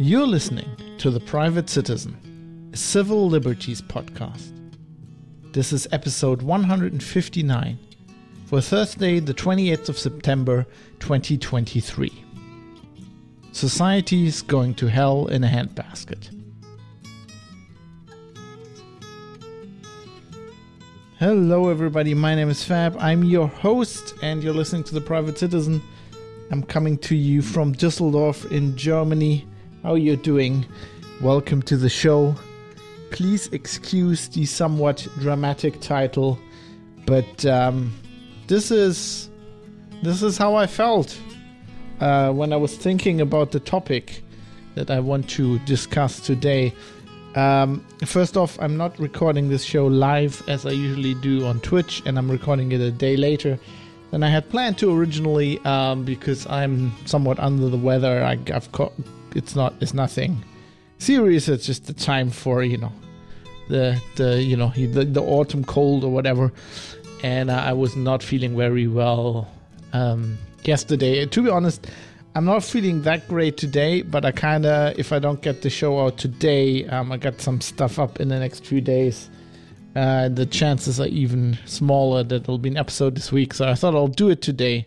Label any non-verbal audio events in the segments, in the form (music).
You're listening to The Private Citizen, a civil liberties podcast. This is episode 159 for Thursday, the 28th of September 2023. Society's going to hell in a handbasket. Hello, everybody. My name is Fab. I'm your host, and you're listening to The Private Citizen. I'm coming to you from Düsseldorf in Germany. How you doing? Welcome to the show. Please excuse the somewhat dramatic title, but um, this is this is how I felt uh, when I was thinking about the topic that I want to discuss today. Um, first off, I'm not recording this show live as I usually do on Twitch, and I'm recording it a day later than I had planned to originally um, because I'm somewhat under the weather. I, have got it's not it's nothing serious. It's just the time for you know the the you know the, the autumn cold or whatever, and uh, I was not feeling very well um, yesterday. To be honest. I'm not feeling that great today, but I kind of, if I don't get the show out today, um, I got some stuff up in the next few days uh, the chances are even smaller that there'll be an episode this week. So I thought I'll do it today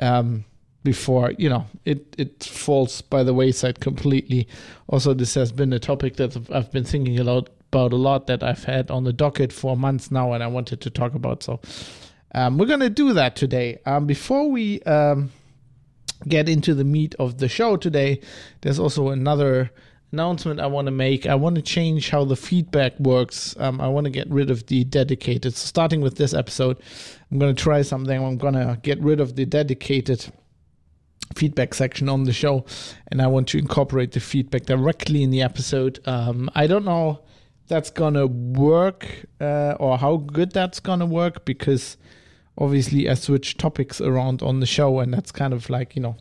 um, before, you know, it, it falls by the wayside completely. Also, this has been a topic that I've been thinking a lot about a lot that I've had on the docket for months now and I wanted to talk about. So um, we're going to do that today. Um, before we um, get into the meat of the show today, there's also another announcement I want to make. I want to change how the feedback works. Um, I want to get rid of the dedicated. So starting with this episode, I'm going to try something. I'm going to get rid of the dedicated feedback section on the show, and I want to incorporate the feedback directly in the episode. Um, I don't know that's to work uh, or how good that's to work because obviously I switch topics around on the show, and that's kind of like you know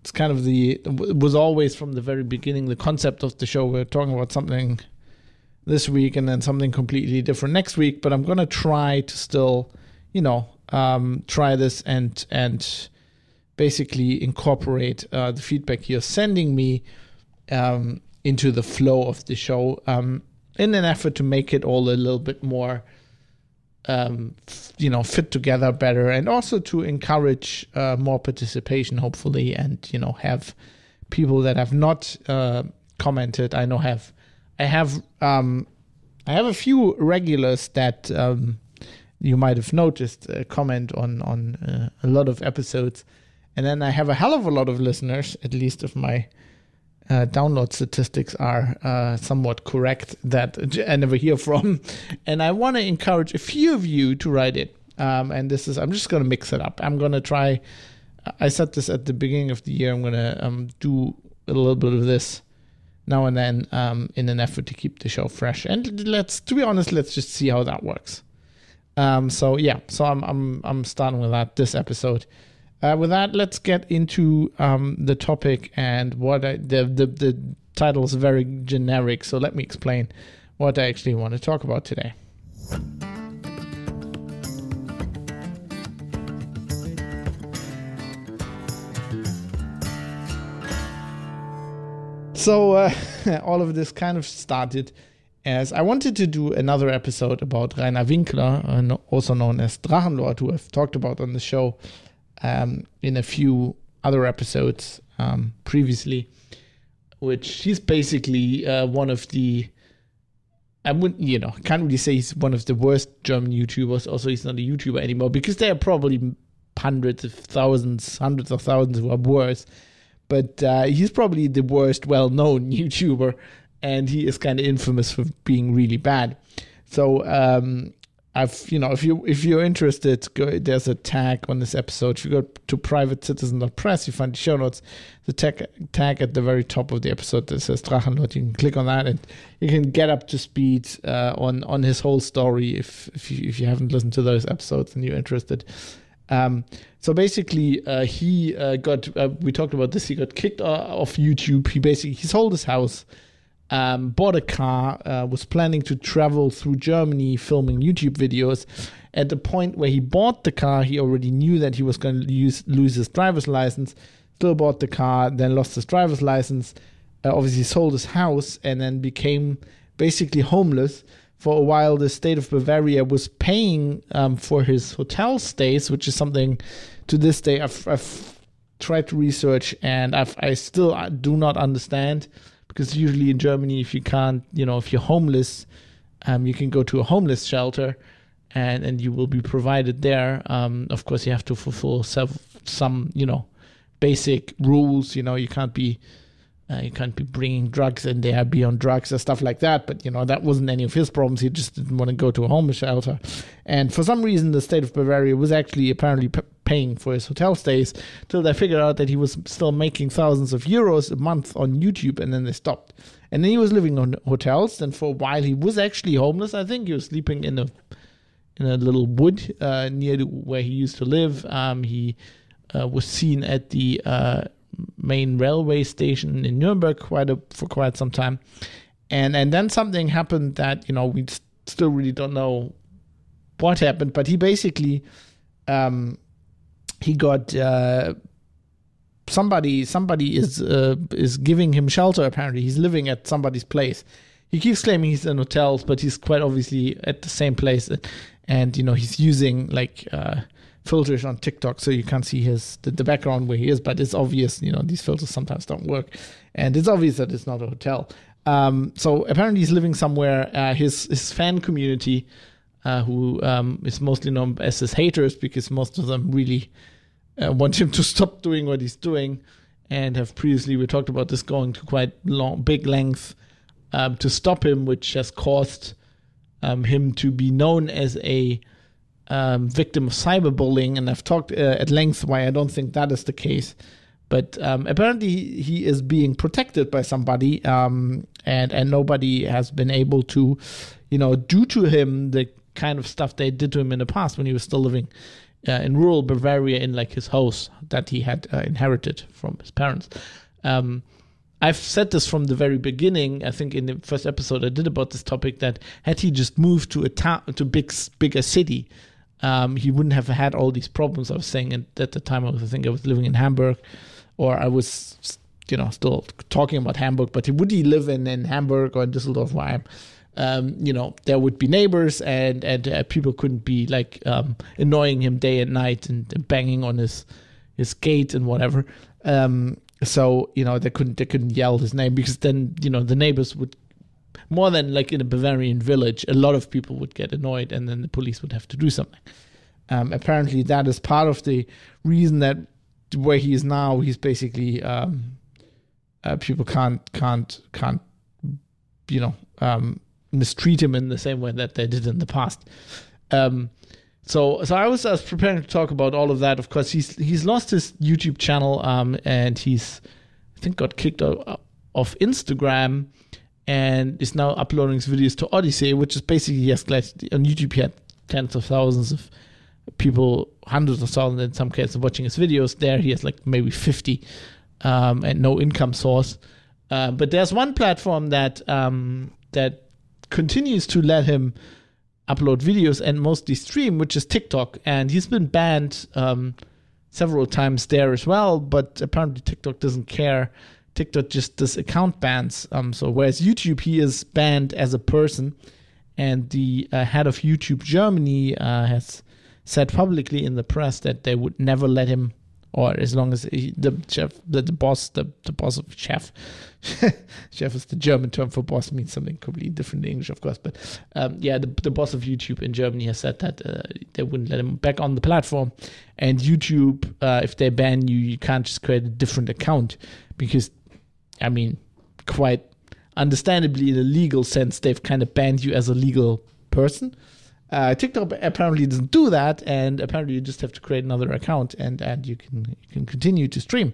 it's kind of the was always from the very beginning the concept of the show. We're talking about something this week and then something completely different next week. But I'm gonna try to still, you know, um, try this and and basically incorporate uh, the feedback you're sending me um, into the flow of the show um, in an effort to make it all a little bit more um, you know fit together better and also to encourage uh, more participation hopefully and you know have people that have not uh, commented. I know have i have um, i have a few regulars that um, you might have noticed uh, comment on on uh, a lot of episodes and then i have a hell of a lot of listeners at least if my uh, download statistics are uh, somewhat correct that (laughs) I never hear from. And I want to encourage a few of you to write it. Um, and this is, I'm just going to mix it up. I'm going to try, I said this at the beginning of the year, I'm going to um, do a little bit of this now and then um, in an effort to keep the show fresh. And let's, to be honest, let's just see how that works. Um, so yeah, so I'm, I'm, I'm starting with that this episode. Uh, with that, let's get into um, the topic and what I, the, the the title is very generic. So let me explain what I actually want to talk about today. So uh, (laughs) all of this kind of started as I wanted to do another episode about Rainer Winkler, uh, also known as Drachenlord, who I've talked about on the show um, in a few other episodes um, previously, which he's basically uh, one of the. I wouldn't, you know, can't really say he's one of the worst German YouTubers. Also, he's not a YouTuber anymore because there are probably hundreds of thousands, hundreds of thousands who are worse. But uh, he's probably the worst well-known (laughs) YouTuber, and he is kind of infamous for being really bad. So um, I've you know if you if you're interested, go, there's a tag on this episode. If you go to privatecitizen.press, you find the show notes. The tag tag at the very top of the episode that says Drachenlord. You can click on that and you can get up to speed uh, on on his whole story if if you, if you haven't listened to those episodes and you're interested. Um, so basically, uh, he uh, got. Uh, we talked about this. He got kicked off YouTube. He basically he sold his house um, bought a car, uh, was planning to travel through Germany filming YouTube videos. At the point where he bought the car, he already knew that he was going to lose his driver's license. Still bought the car, then lost his driver's license. uh, obviously sold his house and then became basically homeless. For a while, the state of Bavaria was paying um, for his hotel stays, which is something to this day I've, I've tried to research and I've, I still uh, do not understand because usually in Germany, if you can't, you know, if you're homeless, um, you can go to a homeless shelter and and you will be provided there. Um, of course, you have to fulfill some, some you know basic rules. You know, you can't be uh, you can't be bringing drugs in there, be on drugs and stuff like that. But you know that wasn't any of his problems. He just didn't want to go to a homeless shelter, and for some reason, the state of Bavaria was actually apparently p- paying for his hotel stays till they figured out that he was still making thousands of euros a month on YouTube, and then they stopped. And then he was living on hotels. And for a while, he was actually homeless. I think he was sleeping in a in a little wood uh, near where he used to live. Um, he uh, was seen at the uh, main railway station in Nuremberg quite a, for quite some time, and and then something happened that you know we still really don't know what happened, but he basically um, he got. Uh, somebody, somebody is uh, is giving him shelter. Apparently, he's living at somebody's place. He keeps claiming he's in hotels, but he's quite obviously at the same place and you know he's using like uh, filters on TikTok, so you can't see his the, the, background where he is, but it's obvious. You know these filters sometimes don't work, and it's obvious that it's not a hotel. Um, so apparently he's living somewhere. Uh, his his fan community, uh, who um, is mostly known as his haters, because most of them really uh, want him to (laughs) stop doing what he's doing, and have previously we talked about this going to quite long, big length um, to stop him, which has caused um, him to be known as a um, victim of cyberbullying, and I've talked uh, at length why I don't think that is the case. But um, apparently, he is being protected by somebody, um, and and nobody has been able to, you know, do to him the kind of stuff they did to him in the past when he was still living uh, in rural Bavaria in like his house that he had uh, inherited from his parents. Um, I've said this from the very beginning. I think in the first episode I did about this topic that had he just moved to a town, to big, bigger city, um, he wouldn't have had all these problems. I was saying at, at the time I was, I think I was living in Hamburg, or I was, you know, still talking about Hamburg. But would he live in, in Hamburg or in Düsseldorf, where I'm, um, you know, there would be neighbors and and uh, people couldn't be like um, annoying him day and night and, and, banging on his his gate and whatever. Um, so you know they couldn't they couldn't yell his name because then you know the neighbors would more than like in a Bavarian village, a lot of people would get annoyed, and then the police would have to do something. Um, apparently, that is part of the reason that where he is now, he's basically um, uh, people can't can't can't you know um, mistreat him in the same way that they did in the past. Um, so so I was, I was preparing to talk about all of that. Of course, he's he's lost his YouTube channel, um, and he's I think got kicked out of Instagram, and is now uploading his videos to Odysee, which is basically yes, like on YouTube he had tens of thousands of people, hundreds of thousands in some cases watching his videos. There he has like maybe fifty, um, and no income source. Uh, but there's one platform that um, that continues to let him upload videos and mostly stream, which is TikTok. And he's been banned um, several times there as well, but apparently TikTok doesn't care. TikTok just does account bans. Um, so whereas YouTube, he is banned as a person, and the uh, head of YouTube Germany uh, has said publicly in the press that they would never let him or as long as he, the chef, the, the boss, the, the boss of chef, (laughs) chef is the German term for boss, means something completely different in English, of course. But um, yeah, the, the boss of YouTube in Germany has said that uh, they wouldn't let him back on the platform. And YouTube, uh, if they ban you, you can't just create a different account because, I mean, quite understandably, in a legal sense, they've kind of banned you as a legal person. Uh, TikTok apparently doesn't do that, and apparently you just have to create another account and and you can you can continue to stream,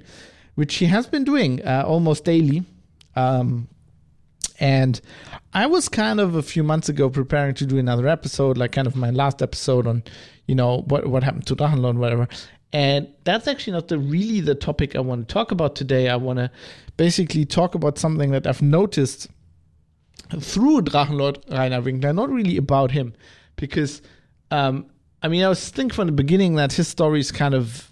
which he has been doing uh, almost daily. Um, and I was kind of a few months ago preparing to do another episode, like kind of my last episode on, you know, what what happened to Drachenlord, whatever. And that's actually not the really the topic I want to talk about today. I want to basically talk about something that I've noticed through Drachenlord Rainer Winkler, not really about him, because um, I mean, I was thinking from the beginning that his story is kind of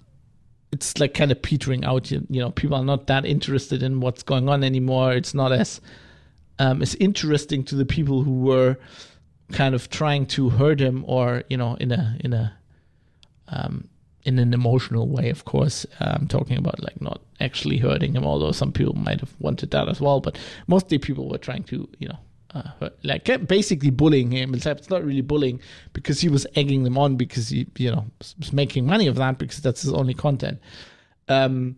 it's like kind of petering out. You, you know, people are not that interested in what's going on anymore. It's not as um, as interesting to the people who were kind of trying to hurt him, or you know, in a in a um, in an emotional way. Of course, I'm talking about like not actually hurting him, although some people might have wanted that as well. But mostly people were trying to, you know, uh, like basically bullying him. Except It's not really bullying because he was egging them on because he, you know, was making money of that because that's his only content. Um,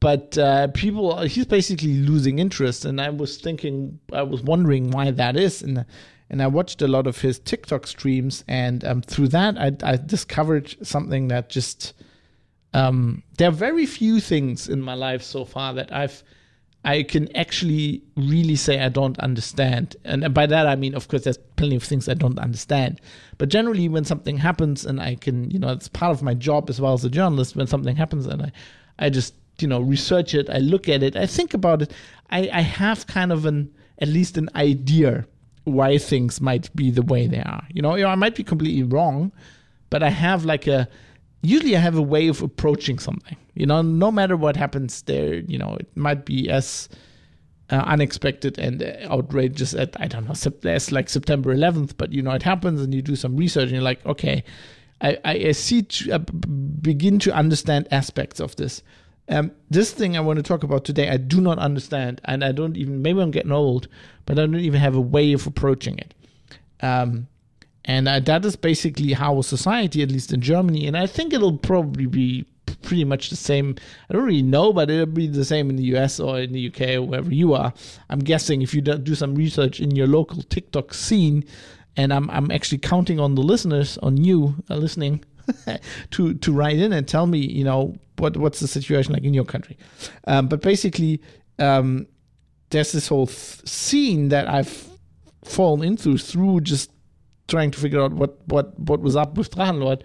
but uh, people, he's basically losing interest, and I was thinking, I was wondering why that is, and and I watched a lot of his TikTok streams, and um, through that, I, I, discovered something that just um, there are very few things in my life so far that I've I can actually really say I don't understand. And by that I mean, of course, there's plenty of things I don't understand. But generally, when something happens, and I can, you know, it's part of my job as well as a journalist. When something happens, and I, I just, you know, research it, I look at it, I think about it. I, I have kind of an at least an idea why things might be the way they are. You know, I might be completely wrong, but I have like a usually I have a way of approaching something. You know, no matter what happens there, you know, it might be as uh, unexpected and outrageous at I don't know as like September 11th, but you know it happens and you do some research and you're like, okay, I I, see to, uh, begin to understand aspects of this. Um, this thing I want to talk about today, I do not understand, and I don't even. Maybe I'm getting old, but I don't even have a way of approaching it. Um, and uh, that is basically how society, at least in Germany, and I think it'll probably be pretty much the same. I don't really know, but it'll be the same in the US or in the UK or wherever you are. I'm guessing if you do some research in your local TikTok scene, and I'm I'm actually counting on the listeners, on you uh, listening, (laughs) to to write in and tell me, you know, what what's the situation like in your country. Um, but basically, um, there's this whole th- scene that I've fallen into through just trying to figure out what what what was up with Drachenlord,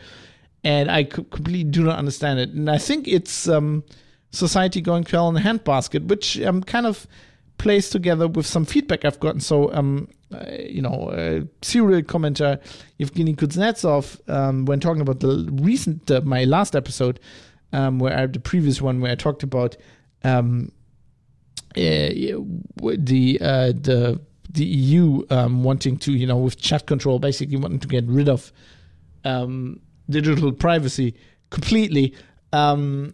and I completely do not understand it. And I think it's um, society going to hell in a handbasket, which um, kind of plays together with some feedback I've gotten. So, um, you know, uh, serial commenter Evgeny Kuznetsov, um, when talking about the recent, uh, my last episode, um, where I, the previous one where I talked about um, uh, the uh, the the EU um, wanting to, you know, with chat control, basically wanting to get rid of um, digital privacy completely. Um,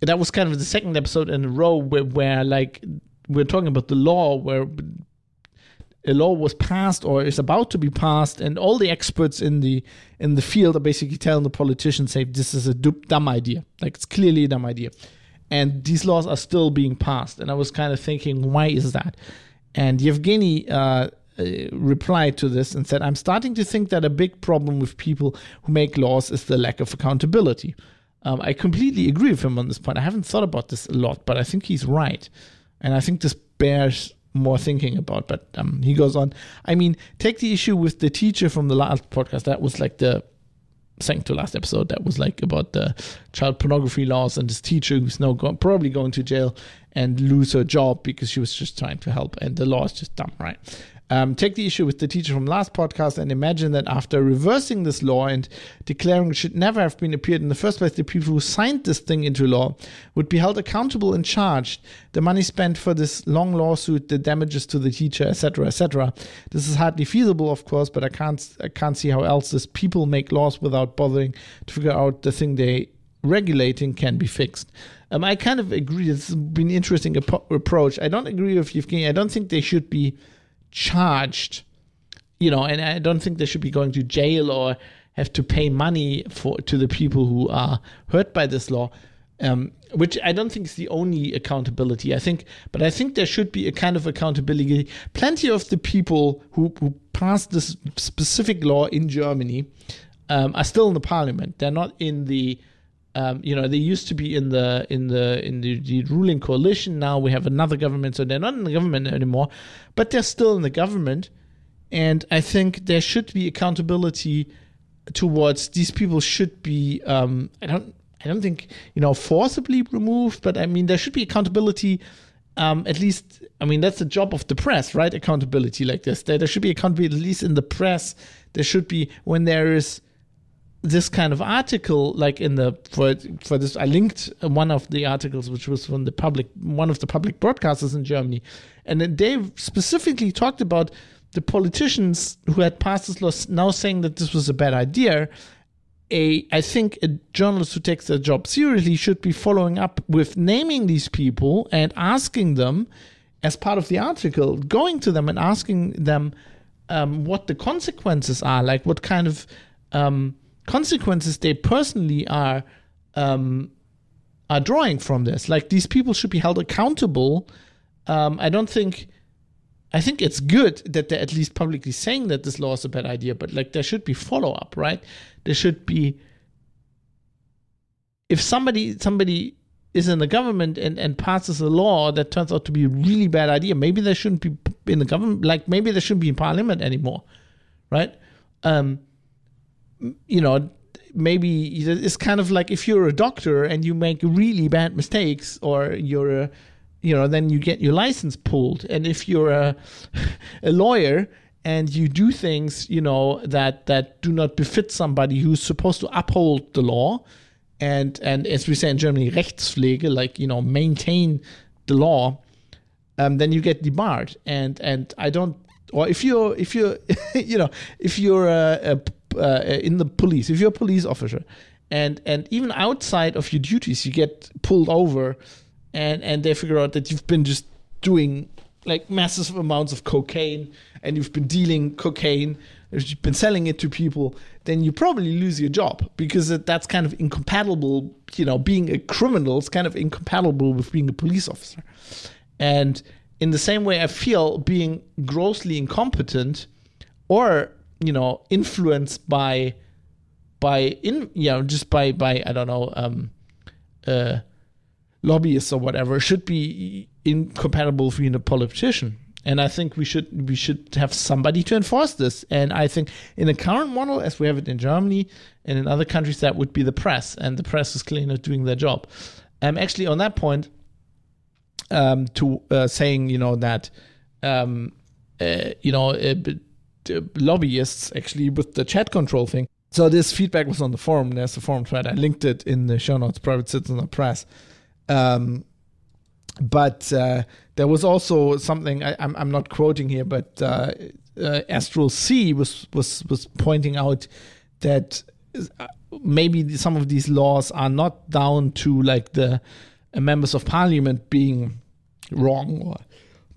that was kind of the second episode in a row where, where like we're talking about the law where a law was passed or is about to be passed, and all the experts in the in the field are basically telling the politicians, "Say this is a dumb idea. Like it's clearly a dumb idea." And these laws are still being passed. And I was kind of thinking, why is that? And Yevgeny uh, uh, replied to this and said, I'm starting to think that a big problem with people who make laws is the lack of accountability. Um, I completely agree with him on this point. I haven't thought about this a lot, but I think he's right. And I think this bears more thinking about. But um, he goes on. I mean, take the issue with the teacher from the last podcast. That was like the second to last episode. That was like about the child pornography laws and this teacher who's now go- probably going to jail and lose her job because she was just trying to help. And the law is just dumb, right? Um, take the issue with the teacher from last podcast and imagine that after reversing this law and declaring it should never have been appeared in the first place, the people who signed this thing into law would be held accountable and charged. The money spent for this long lawsuit, the damages to the teacher, etc., etc. This is hardly feasible, of course, but I can't I can't see how else this people make laws without bothering to figure out the thing they regulating can be fixed. Um, I kind of agree. It's been an interesting ap- approach. I don't agree with Evgeny. I don't think they should be charged, you know, and I don't think they should be going to jail or have to pay money for to the people who are hurt by this law. Um, which I don't think is the only accountability. I think, but I think there should be a kind of accountability. Plenty of the people who, who passed this specific law in Germany um, are still in the parliament. They're not in the, um, you know, they used to be in the in the in the, the, ruling coalition. Now we have another government, so they're not in the government anymore but they're still in the government. And I think there should be accountability towards these people should be um, I don't I don't think you know forcibly removed, but I mean there should be accountability. Um, at least I mean that's the job of the press, right? Accountability like this. There, there should be accountability at least in the press. There should be when there is this kind of article, like in the for for this, I linked one of the articles which was from the public one of the public broadcasters in Germany, and they specifically talked about the politicians who had passed this law now saying that this was a bad idea. A I think a journalist who takes their job seriously should be following up with naming these people and asking them, as part of the article, going to them and asking them um, what the consequences are, like what kind of um, consequences they personally are um, are drawing from this. Like these people should be held accountable. Um, I don't think. I think it's good that they're at least publicly saying that this law is a bad idea, but like there should be follow up, right? There should be. If somebody somebody is in the government and, and passes a law that turns out to be a really bad idea, maybe they shouldn't be in the government. Like maybe they shouldn't be in parliament anymore, right? Um, you know, maybe it's kind of like if you're a doctor and you make really bad mistakes, or you're a, you know, then you get your license pulled. And if you're a, (laughs) a lawyer and you do things, you know, that that do not befit somebody who's supposed to uphold the law, and and as we say in Germany, Rechtspflege, like you know, maintain the law, um, then you get debarred. And and I don't, or if you're if you're, (laughs) you know, if you're a, a uh, in the police, if you're a police officer, and and even outside of your duties, you get pulled over, and and they figure out that you've been just doing like massive amounts of cocaine, and you've been dealing cocaine, you've been selling it to people, then you probably lose your job because that's kind of incompatible. You know, being a criminal is kind of incompatible with being a police officer, and in the same way, I feel being grossly incompetent or you know influenced by by in you know just by by I don't know um uh lobbyists or whatever should be incompatible with being a politician. And I think we should we should have somebody to enforce this. And I think in the current model as we have it in Germany and in other countries that would be the press. And the press is clearly not doing their job. Um actually on that point um to uh, saying you know that um uh, you know uh, uh, lobbyists actually with the chat control thing. So this feedback was on the forum. There's a forum thread. I linked it in the show notes. Private Citizen Press. Um, but uh, there was also something I, am I'm, I'm not quoting here, but uh, uh, Astral C was was was pointing out that uh, maybe some of these laws are not down to like the uh, members of parliament being wrong or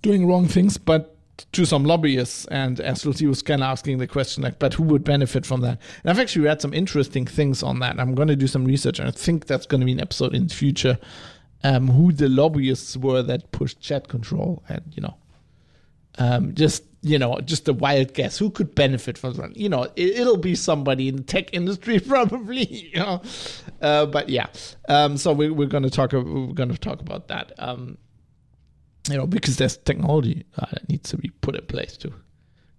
doing wrong things, but to some lobbyists, and SLT was kind of asking the question like, but who would benefit from that? And I've actually read some interesting things on that. I'm going to do some research, and I think that's going to be an episode in the future. Um, who the lobbyists were that pushed chat control, and you know, um, just you know, just a wild guess. Who could benefit from that? You know, it, will be somebody in the tech industry (laughs) probably. You know, uh, but yeah. Um, so we, are going to talk. We're going to talk about that. Um, you know, because there's technology uh, that needs to be put in place to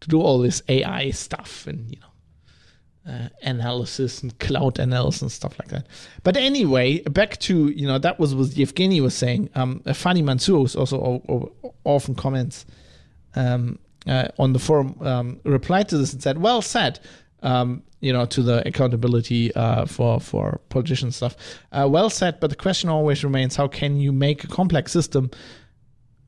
to do all this AI stuff and you know uh, analysis and cloud analysis and stuff like that. But anyway, back to you know that was what Yevgeny was saying. Um, Fadi Mansour also o- o- often comments um, uh, on the forum um, replied to this and said, "Well said." Um, you know, to the accountability uh, for for politician stuff. Uh, well said, but the question always remains: How can you make a complex system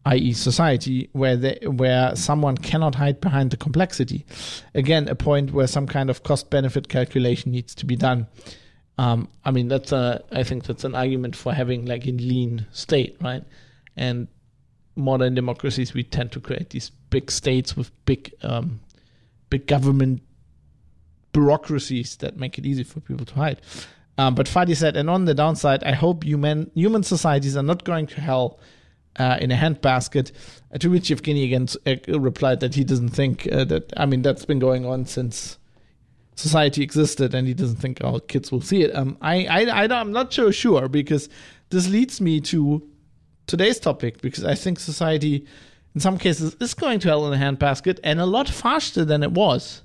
i.e., society, where they, where someone cannot hide behind the complexity. Again, a point where some kind of cost benefit calculation needs to be done. Um, I mean, that's a I think that's an argument for having like a lean state, right? And modern democracies, we tend to create these big states with big um, big government bureaucracies that make it easy for people to hide. Um, but Fadi said, and on the downside, I hope human human societies are not going to hell uh, in a handbasket. Uh, to which Evgeny again uh, replied that he doesn't think uh, that. I mean, that's been going on since society existed, and he doesn't think our kids will see it. Um, I, I, I, am not so sure because this leads me to today's topic because I think society, in some cases, is going to hell in a handbasket, and a lot faster than it was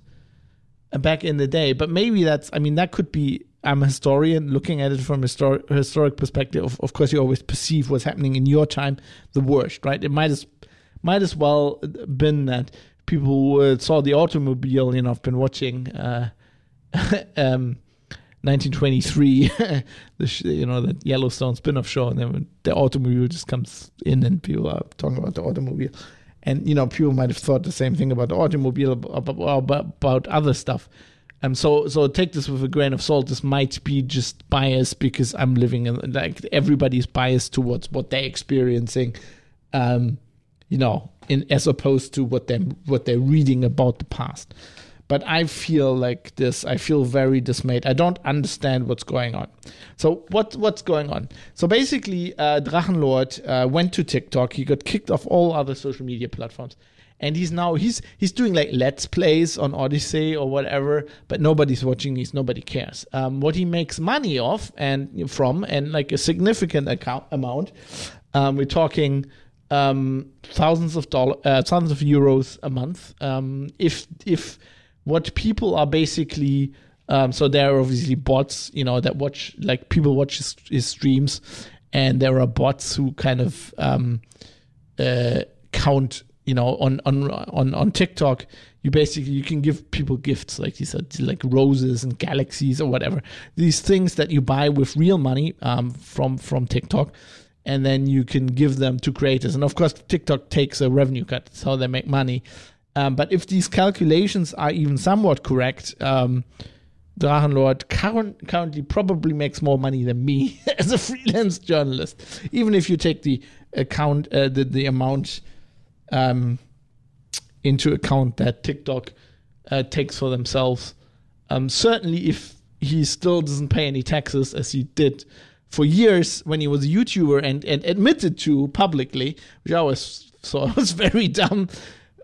uh, back in the day. But maybe that's. I mean, that could be I'm a historian looking at it from a histor- historic perspective. Of, of, course, you always perceive what's happening in your time the worst, right? It might as might as well been that people uh, saw the automobile. You know, I've been watching uh, (laughs) um, 1923, (laughs) the sh- you know the Yellowstone spin-off show, and then the automobile just comes in, and people are talking about the automobile, and you know people might have thought the same thing about the automobile, about, about other stuff. Um, so so take this with a grain of salt. This might be just bias because I'm living in like everybody's biased towards what they're experiencing, um, you know, in as opposed to what they what they're reading about the past. But I feel like this. I feel very dismayed. I don't understand what's going on. So what what's going on? So basically, uh, Drachenlord uh, went to TikTok. He got kicked off all other social media platforms and he's now he's he's doing like let's plays on Odysee or whatever, but nobody's watching these. Nobody cares. Um, what he makes money off and from and like a significant account amount. Um, we're talking um, thousands of dollar, uh, thousands of euros a month. Um, if if what people are basically um, so there are obviously bots, you know, that watch like people watch his, his streams, and there are bots who kind of um, uh, count you know on on on on TikTok you basically you can give people gifts like you said like roses and galaxies or whatever. These things that you buy with real money um, from from TikTok and then you can give them to creators. And of course TikTok takes a revenue cut. That's how they make money. Um, but if these calculations are even somewhat correct um, Drachenlord current, currently probably makes more money than me (laughs) as a freelance journalist. Even if you take the account uh, the the amount um, into account that TikTok uh, takes for themselves. Um, certainly, if he still doesn't pay any taxes as he did for years when he was a YouTuber and, and admitted to publicly, which I was (laughs) so was very dumb.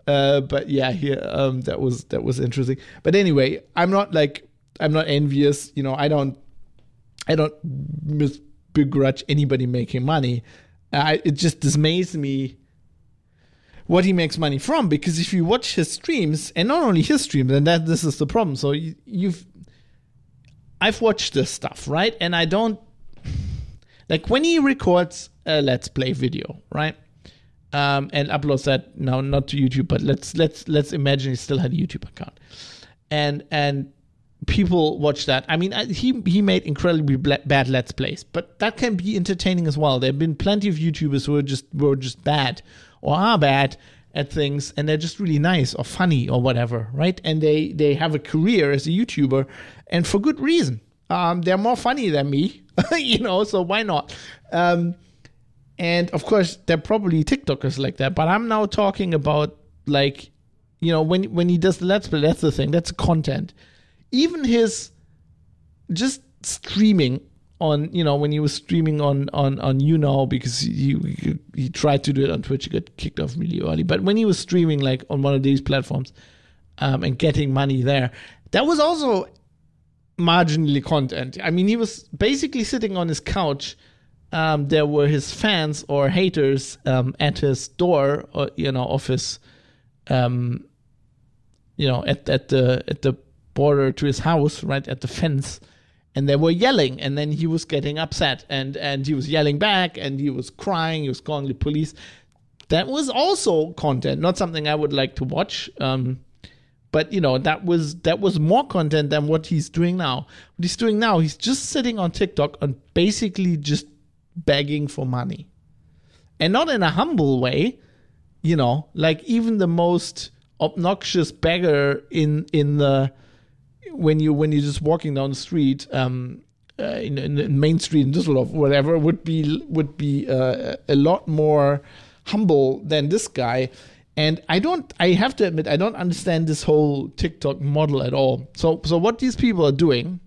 Uh, but yeah, here um, that was that was interesting. But anyway, I'm not like I'm not envious. You know, I don't I don't begrudge anybody making money. It just dismays me what he makes money from because if you watch his streams and not only his streams and that this is the problem so you, you've i've watched this stuff right? And i don't like when he records a let's play video right? Um, and uploads that now not to youtube but let's let's let's imagine he still had a youtube account. And and people watch that. I mean he he made incredibly bad let's plays but that can be entertaining as well. There have been plenty of youtubers who are just were just bad or are bad at things and they're just really nice or funny or whatever, right? And they they have a career as a YouTuber and for good reason. Um, they're more funny than me, (laughs) you know, so why not? Um, and of course, they're probably TikTokers like that. But I'm now talking about like, you know, when when he does the let's play, that's the thing. That's content. Even his just streaming on you know when he was streaming on on on YouNow because he, he, he tried to do it on Twitch he got kicked off really early. But when he was streaming like on one of these platforms um, and getting money there that was also marginally content. I mean he was basically sitting on his couch um, there were his fans or haters um, at his door or you know office um, you know at at the at the border to his house right at the fence and they were yelling and then he was getting upset and and he was yelling back and he was crying he was calling the police. That was also content not something i would like to watch um, but you know that was that was more content than what he's doing now. What he's doing now he's just sitting on tiktok and basically just begging for money. And not in a humble way you know like even the most obnoxious beggar in in the when you when you're just walking down the street um, uh, in, in, main street in Düsseldorf, whatever, would be would be uh, a lot more humble than this guy. And I don't. I have to admit, I don't understand this whole TikTok model at all. So, so what these people are doing,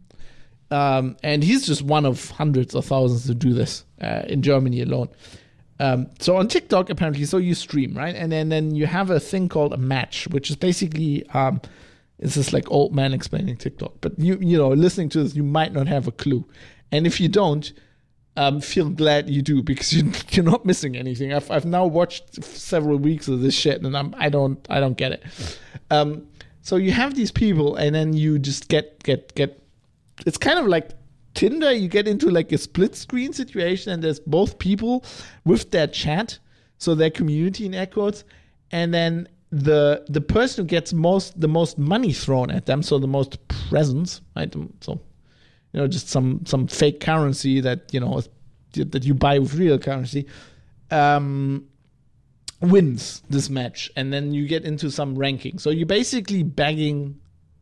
um, and he's just one of hundreds or thousands to do this uh, in Germany alone. Um, so on TikTok, apparently, so you stream, right? And then, then you have a thing called a match, which is basically um, it's just like old man explaining TikTok. But you you know, listening to this, you might not have a clue. And if you don't, um, feel glad you do because (laughs) you, you're not missing anything. I've I've now watched several weeks of this shit, and I'm I don't I don't get it. Um, so you have these people, and then you just get get get. It's kind of like Tinder. You get into like a split screen situation, and there's both people with their chat, so their community in echoes, and then the the person who gets most the most money thrown at them, so the most presents, right? So you know, just some some fake currency that you know that you buy with real currency, um, wins this match, and then you get into some ranking. So you're basically begging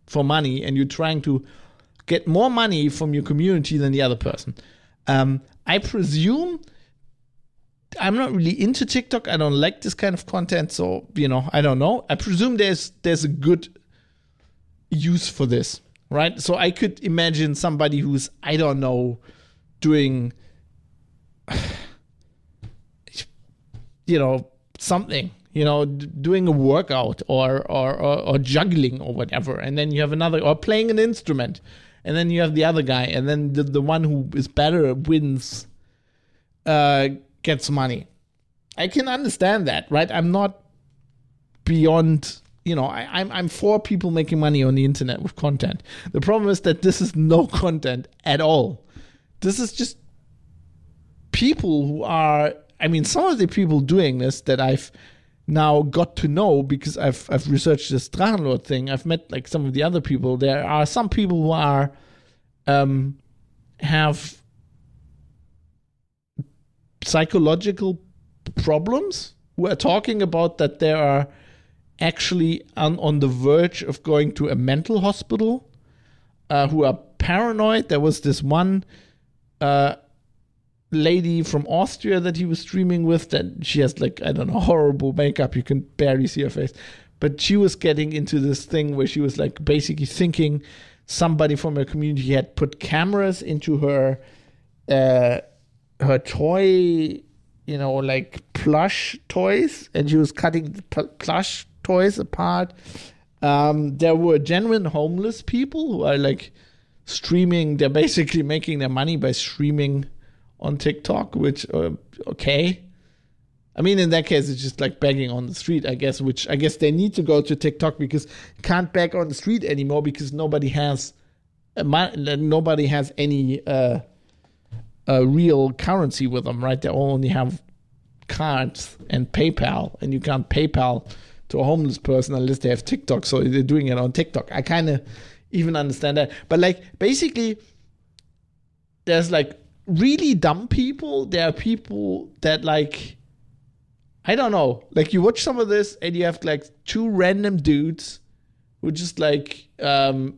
for money, and you're trying to get more money from your community than the other person. Um, I presume I'm not really into TikTok. I don't like this kind of content, so you know, I don't know. I presume there's there's a good use for this, right? So I could imagine somebody who's I don't know doing (sighs) you know something you know doing a workout or, or or or juggling or whatever and then you have another or playing an instrument and then you have the other guy and then the, the one who is better wins uh gets money i can understand that right i'm not beyond you know I, I'm, I'm for people making money on the internet with content the problem is that this is no (laughs) content at all this is just people who are i mean some of the people doing this that i've now got to know because I've I've researched this Drachenlord thing. I've met like some of the other people. There are some people who are um have psychological problems. We're talking about that they are actually on, on the verge of going to a mental hospital uh, who are paranoid. There was this one uh, lady from Austria that he was streaming with that she has like I don't know horrible makeup. You can barely see her face. But she was getting into this thing where she was like basically thinking somebody from her community had put cameras into her uh her toy you know like plush toys and she was cutting the pl- plush toys apart um there were genuine homeless people who are like streaming they're basically making their money by streaming on TikTok, which uh, okay. I mean, in that case, it's just like begging on the street, I guess. Which I guess they need to go to TikTok because can't beg on the street anymore because nobody has, nobody has any uh, uh, real currency with them, right? They only have cards and PayPal, and you can't PayPal to a homeless person unless they have TikTok. So they're doing it on TikTok. I kind of even understand that, but like basically, there's like really dumb people. There are people that like I don't know. Like you watch some of this and you have like two random dudes who just like um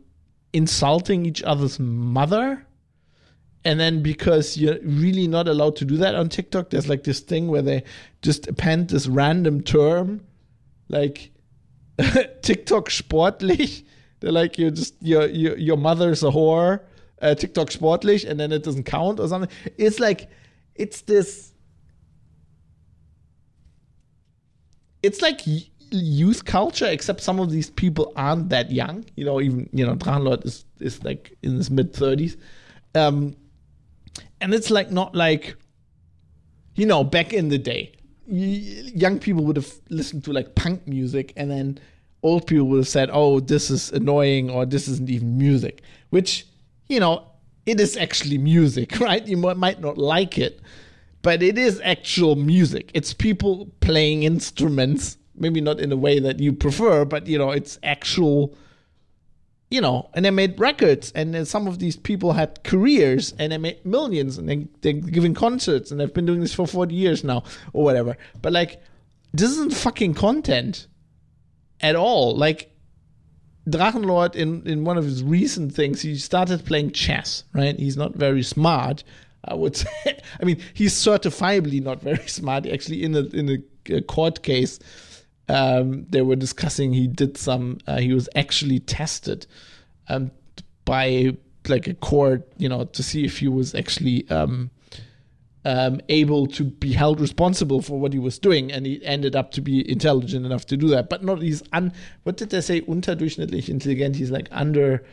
insulting each other's mother. And then because you're really not allowed to do that on TikTok, there's like this thing where they just append this random term like (laughs) TikTok sportlich. They're like you're just your your your mother's a whore uh, TikTok sportlich and then it doesn't count or something. It's like, it's this. It's like youth culture, except some of these people aren't that young. You know, even you know, Drachenlord is is like in his mid thirties, um, and it's like not like, you know, back in the day, young people would have listened to like punk music, and then old people would have said, "Oh, this is annoying," or "This isn't even music," which you know, it is actually music, (laughs) right? You might not like it, but it is actual music. It's people playing instruments, maybe not in a way that you prefer, but you know, it's actual you know, and they made records, and some of these people had careers, and they made millions, and they, they're giving concerts, and they've been doing this for 40 years now, or whatever. But, like, this isn't fucking content at all. Like, Drachenlord in in one of his recent things, he started playing chess. Right, he's not very smart. I would (laughs) say. I mean, he's certifiably not very (laughs) smart. Actually, in a in a, a court case, um, they were discussing he did some. Uh, he was actually tested um, by like a court, you know, to see if he was actually um, um, able to be held responsible for what he was doing, and he ended up to be intelligent enough to do that. But not he's un. What did they say? Unterdurchschnittlich intelligent. He's like under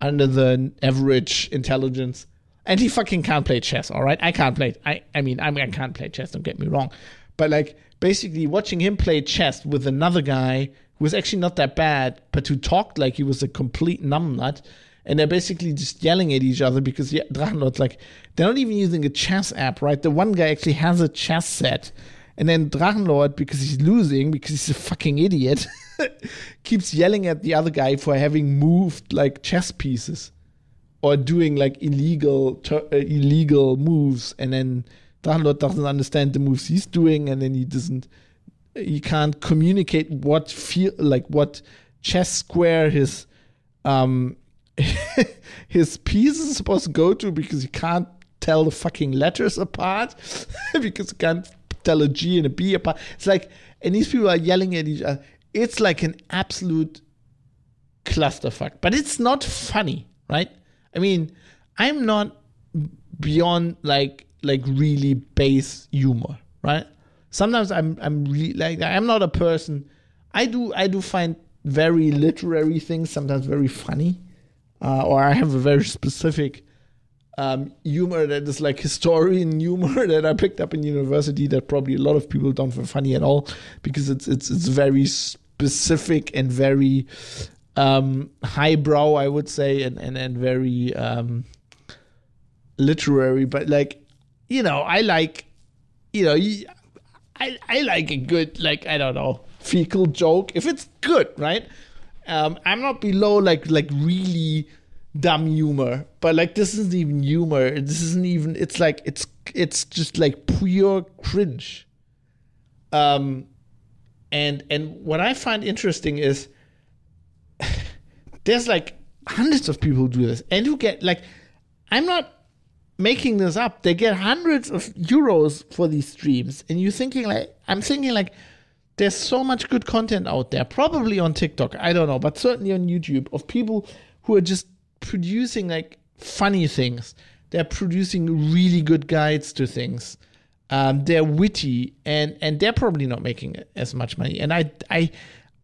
under the average intelligence, and he fucking can't play chess. All right, I can't play. I I mean I, mean, I can't play chess. Don't get me wrong, but like basically watching him play chess with another guy who was actually not that bad, but who talked like he was a complete numbnut and they're basically just yelling at each other because yeah, (laughs) Drachenlord's like they're not even using a chess app, right? The one guy actually has a chess set, and then Drachenlord, because he's losing, because he's a fucking idiot, (laughs) keeps yelling at the other guy for having moved like chess pieces or doing like illegal ter- uh, illegal moves, and then Drachenlord doesn't understand the moves he's doing, and then he doesn't he can't communicate what feel like what chess square his um (laughs) his pieces supposed to go to because he can't tell the fucking letters apart (laughs) because he can't tell a G and a B apart. It's like, and these people are yelling at each other. It's like an absolute clusterfuck, but it's not funny, right? I mean, I'm not beyond like like really base humor, right? Sometimes I'm I'm really like I'm not a person. I do I do find very literary things sometimes very funny, uh, or I have a very specific um, humor that is like historian (laughs) humor that I picked up in university that probably a lot of people don't find funny at all because it's it's it's very specific and very um, highbrow, I would say, and and and very um, literary. But like, you know, I like, you know, I I like a good like I don't know fecal joke if it's good, right? Um, I'm not below like like really dumb humor, but like this isn't even humor. This isn't even. It's like it's it's just like pure cringe. Um, and and what I find interesting is (laughs) there's like hundreds of people who do this and who get like I'm not making this up. They get hundreds of euros for these streams, and you're thinking like I'm thinking like there's so much good content out there, probably on TikTok, I don't know, but certainly on YouTube of people who are just producing like funny things. They're producing really good guides to things. Um, they're witty and and they're probably not making as much money. And I I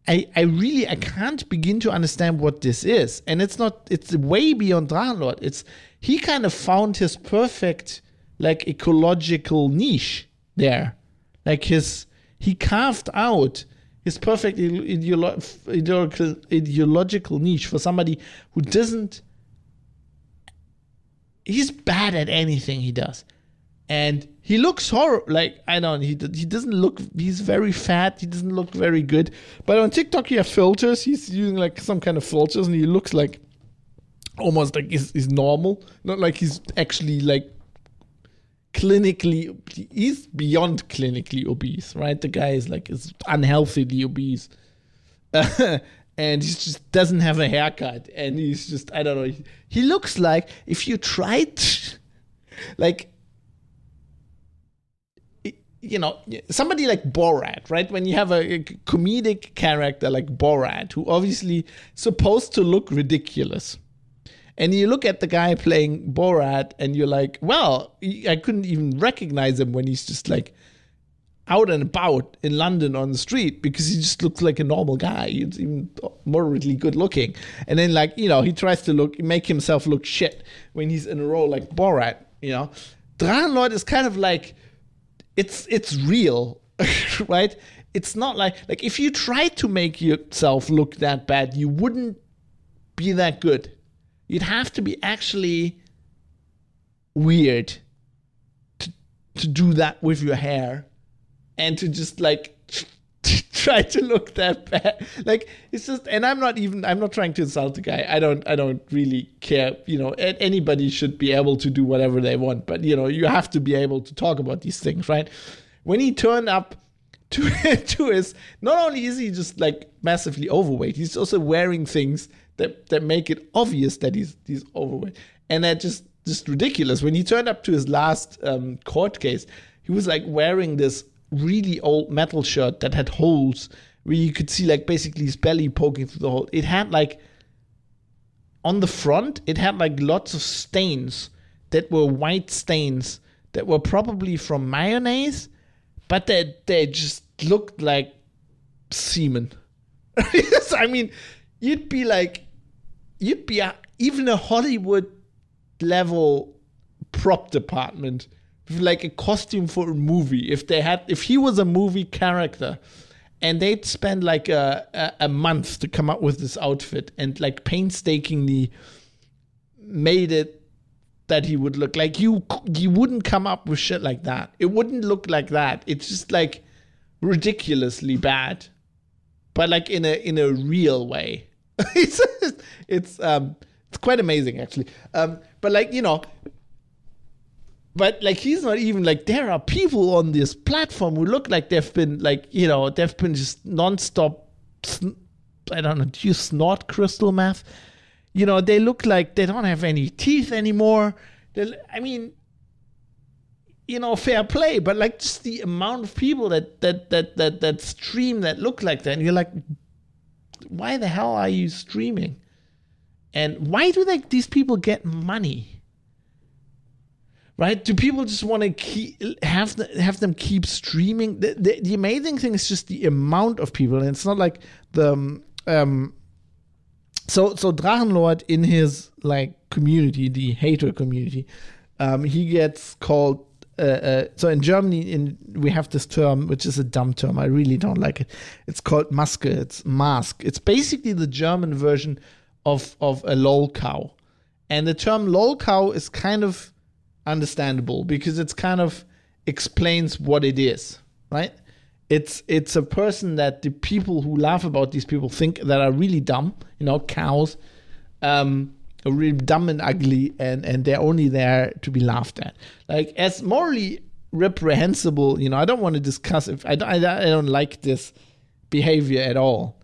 I, I really I mm. can't begin to understand what this is. And it's not it's way beyond Drachenlord. It's he kind of found his perfect like ecological niche there. Like his he carved out his perfect ideolo- ideological, ideological niche for somebody who doesn't he's bad at anything he does and he looks horrible. Like I don't, he he doesn't look. He's very fat. He doesn't look very good. But on TikTok, he has filters. He's using like some kind of filters, and he looks like almost like he's, he's normal. Not like he's actually like clinically. He's beyond clinically obese, right? The guy is like is unhealthily obese. (laughs) and he just doesn't have a haircut and he's just i don't know he, he looks like if you tried (laughs) like you know, somebody like Borat, right? When you have a, a, comedic character like Borat, who obviously supposed to look ridiculous, and you look at the guy playing Borat, and you're like, well, I couldn't even recognize him when he's just like out and about in London on the street because he just looks like a normal guy. He's even moderately good looking, and then like you know, he tries to look make himself look shit when he's in a role like Borat. You know, Drachenlord is kind of like it's it's real, (laughs) right? It's not like like if you try to make yourself look that bad, you wouldn't be that good. You'd have to be actually weird to to do that with your hair and to just like (laughs) try to look that bad. Like it's just, and I'm not even. I'm not trying to insult the guy. I don't. I don't really care. You know, anybody should be able to do whatever they want. But you know, you have to be able to talk about these things, right? When he turned up (laughs) to to his, not only is he just like massively overweight, he's also wearing things that that make it obvious that he's he's overweight, and that just just ridiculous. When he turned up to his last um, court case, he was like wearing this really old metal shirt that had holes where you could see like basically his belly poking through the hole. It had like on the front, it had like lots of stains that were white stains that were probably from mayonnaise, but they they just looked like semen. (laughs) I mean, you'd be like, you'd be a, even a Hollywood level prop department like a costume for a movie. If they had, if he was a movie character, and they'd spend like a, a, a month to come up with this outfit and like painstakingly made it that he would look like you you wouldn't come up with shit like that it wouldn't look like that it's just like ridiculously bad but like in a in a real way (laughs) it's it's um It's quite amazing, actually. Um, but like you know, but like he's not even like there are people on this platform who look like they've been like you know they've been just nonstop. I don't know. Do you snort crystal meth? You know they look like they don't have any teeth anymore. They're, I mean, you know, fair play, but like just the amount of people that that that that that stream that look like that, and you're like, why the hell are you streaming? And why do they, these people get money? Right? Do people just want to have the, have them keep streaming? The, the, the, amazing thing is just the amount of people, and it's not like the um, um so so Drachenlord in his like community, the hater community, um, he gets called. Uh, uh, so in Germany, in we have this term, which is a dumb term. I really don't like it. It's called Maske. It's mask. It's basically the German version of of a lol cow, and the term lol cow is kind of understandable because it's kind of explains what it is, right? It's it's a person that the people who laugh about these people think that are really dumb, you know, cows, um, are really dumb and ugly, and and they're only there to be laughed at. Like as morally reprehensible, you know, I don't want to discuss if I don't, I, I don't like this behavior at all.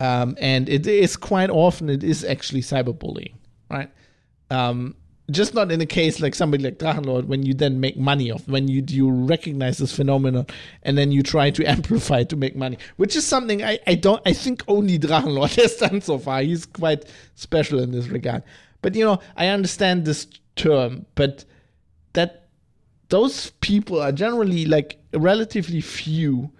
Um, and it is quite often it is actually cyberbullying, right? Um, just not in a case like somebody like Drachenlord when you then make money off when you you recognize this phenomenon and then you try to (laughs) amplify to make money, which is something I, I don't I think only Drachenlord (laughs) has done so far. He's quite special in this regard. But you know, I understand this term, but that those people are generally like relatively few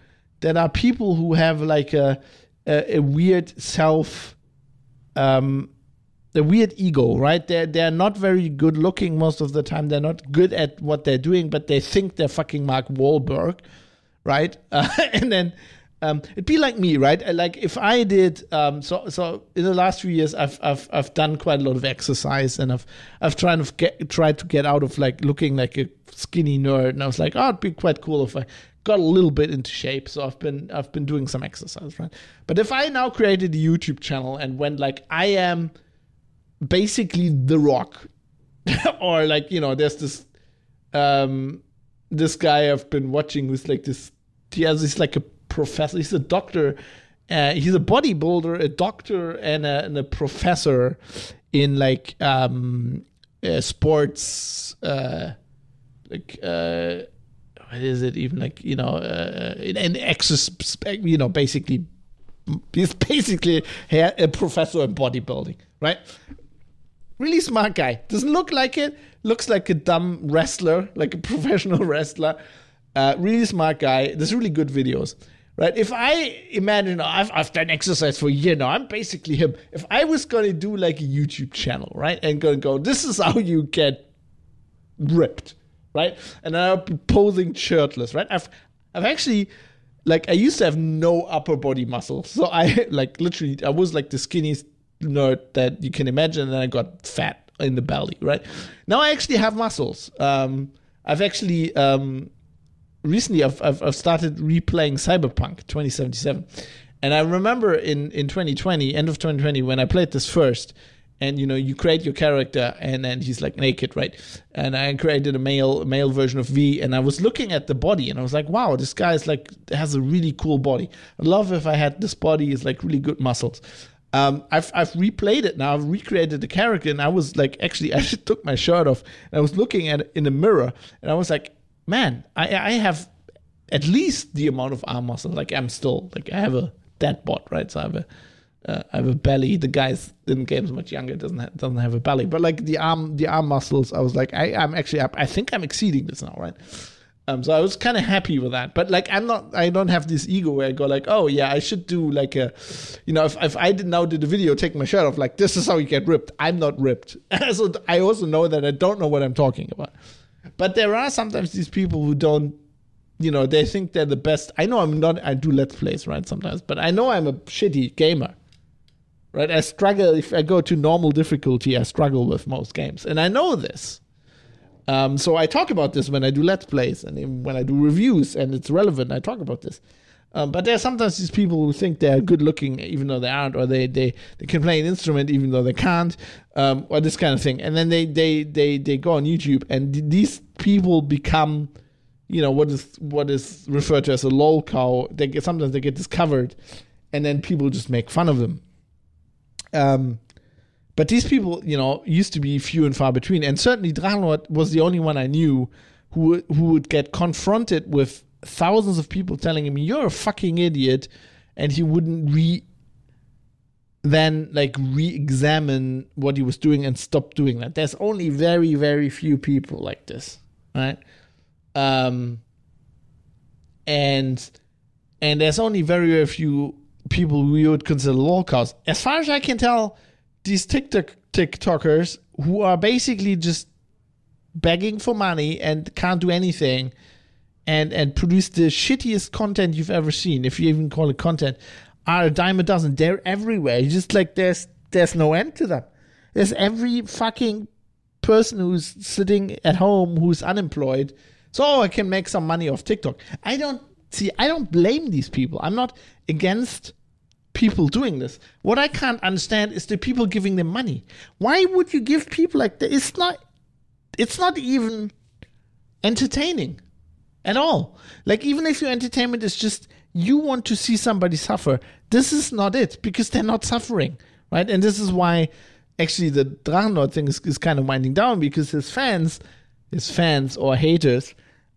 that are people who have like a a, a weird self um a weird ego, right? They're they're not very good looking most of the time. They're not good at what they're doing, but they think they're fucking Mark Wahlberg, right? (laughs) Uh, and then um, it'd be like me, right? Like if I did, um, so so in the last few years, I've I've I've done quite a lot of exercise, and I've I've tried to get tried to get out of like looking like a skinny nerd, and I was like, oh, it'd be quite cool if I got a little bit into shape so i've been i've been doing some exercise right but if i now created a youtube channel and went like i am basically the rock. (laughs) Or like you know there's this um this guy i've been watching who's like this he has he's like a professor he's a doctor uh, he's a bodybuilder a doctor and a, and a professor in like um uh, sports uh like uh what is it even like you know uh, an exercise you know basically he's basically a professor in bodybuilding right really smart guy. Doesn't look like it. Looks like a dumb wrestler like a (laughs) professional wrestler. Uh, really smart guy. There's really good videos. Right? If i imagine I've, I've done exercise for a year now. I'm basically him. If i was going to do like a youtube channel right and going to go this is how you get ripped right? And I'll be posing shirtless, right? I've I've actually like I used to have no upper body muscle, so I (laughs) like literally I was like the skinniest nerd that you can imagine, and I got fat in the belly, right? Now I actually have muscles. Um, I've actually um, recently I've, I've I've started replaying Cyberpunk 2077, and I remember in in 2020, end of 2020, when I played this first and you know you create your character and then he's like naked right and i created a male male version of v and i was looking at the body and i was like wow this guy is like has a really cool body i'd love if i had this body is like really good muscles um, I've I've replayed it now. I've recreated the character, and I was like, actually, (laughs) I took my shirt off, and I was looking at it in the mirror, and I was like, man, I I have at least the amount of arm muscle. Like I'm still like I have a dad bod, right? So I have a uh, I have a belly. The guys in game's much younger, doesn't ha- doesn't have a belly, but like the arm the arm muscles, I was like, I, I'm actually I think I'm exceeding this now, right? Um, so I was kind of happy with that, but like I'm not, I don't have this ego where I go like, oh yeah, I should do like a, you know, if, if I did now did a video, take my shirt off, like this is how you get ripped. I'm not ripped. (laughs) so I also know that I don't know what I'm talking about. But there are sometimes these people who don't, you know, they think they're the best. I know I'm not. I do let's plays right sometimes, but I know I'm a shitty gamer right? I struggle if I go to normal difficulty. I struggle with most games, and I know this. Um, so I talk about this when I do let's plays and when I do reviews, and it's relevant. I talk about this. Um, but there are sometimes these people who think they're good looking even though they aren't, or they, they, they can play an instrument even though they can't, um, or this kind of thing. And then they, they, they, they go on YouTube and these people become, you know, what is what is referred to as a lol cow. They get, sometimes they get discovered and then people just make fun of them. Um, but these people, you know, used to be few and far between. And certainly Drachenlord was the only one I knew who who would get confronted with thousands of people telling him you're a fucking idiot and he wouldn't re then like re-examine what he was doing and stop doing that. There's only very very few people like this right? Um and and there's only very very few people we would consider lol cows as far as i can tell these tiktok tiktokers who are basically just begging for money and can't do anything and and produce the shittiest content you've ever seen, if you even call it content, are a dime a dozen. They're everywhere. Just like there's there's no end to them. There's every fucking person who's sitting at home who's unemployed. So oh, I can make some money off TikTok. I don't see. I don't blame these people. I'm not against people doing this. What I can't understand is the people giving them money. Why would you give people like that? It's not. It's not even entertaining at all. Like even if your entertainment is just you want to see somebody suffer, this is not it because they're not suffering, right? And this is why actually the Drachenlord thing is, is kind of winding down because his fans, his fans or haters,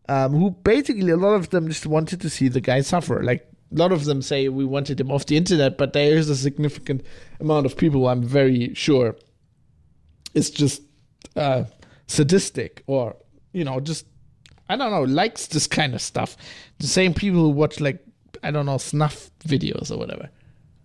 um, who basically a lot of them just wanted to see the guy suffer. Like a lot of them say we wanted him off the internet, but there is a significant amount of people I'm very sure is just uh, sadistic or you know just I don't know, likes this kind of stuff. The same people who watch like I don't know snuff videos or whatever,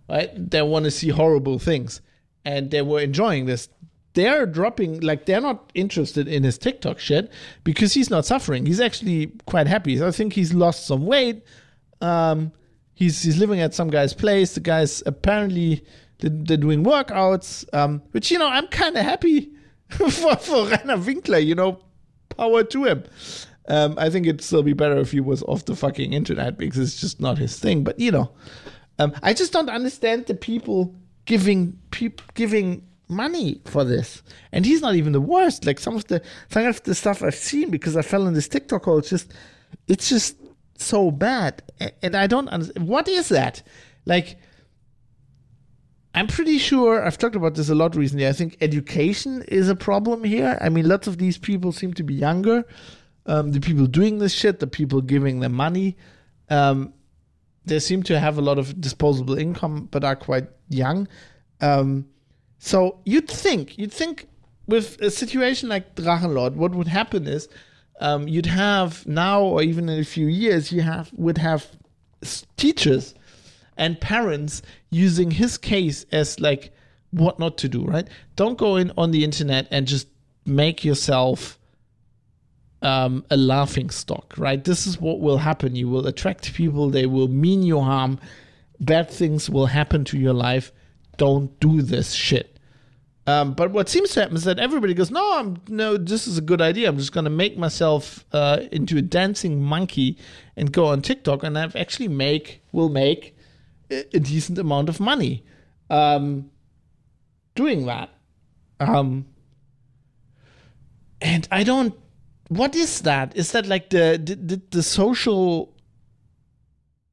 right? They want to see horrible things, and they were enjoying this. They're dropping like they're not interested in his TikTok shit because he's not suffering. He's actually quite happy. I think he's lost some weight. Um, he's he's living at some guy's place. The guy's apparently they're, doing workouts, um, which you know I'm kind of happy (laughs) for for Rainer Winkler. You know, power to him. Um, I think it'd still be better if he was off the fucking internet because it's just not his thing. But you know, um, I just don't understand the people giving people giving money for this. And he's not even the worst. Like some of the some of the stuff I've seen because I fell in this TikTok hole. It's just it's just so bad, and I don't understand what is that. Like, I'm pretty sure I've talked about this a lot recently. I think education is a problem here. I mean, lots of these people seem to be younger um, the people doing this shit, the people giving them money, um, they seem to have a lot of disposable income, but are quite young. Um, so you'd think, you'd think with a situation like Drachenlord, what would happen is um, you'd have now, or even in a few years, you have would have teachers and parents using his case as like what not to do. Right? Don't go in on the internet and just make yourself um, a laughing stock, right? This is what will happen. You will attract people, they will mean you harm, bad things will happen to your life. Don't do this shit. Um, but what seems to happen is that everybody goes, "No, I'm no. This is a good idea. I'm just going to make myself uh, into a dancing monkey and go on TikTok, and I've actually make will make a, decent amount of money um, doing that." Um, and I don't what is that? Is that like the the, the social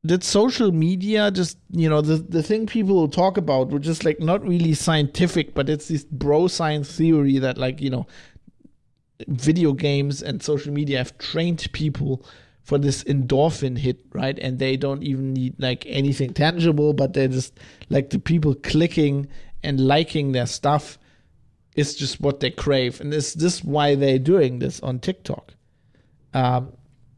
did social media just you know the the thing people talk about which is like not really scientific but it's this bro science theory that like you know video games and social media have trained people for this endorphin hit right and they don't even need like anything tangible but they're just like the people clicking and liking their stuff is just what they crave, and is this why they're doing this on TikTok? Um,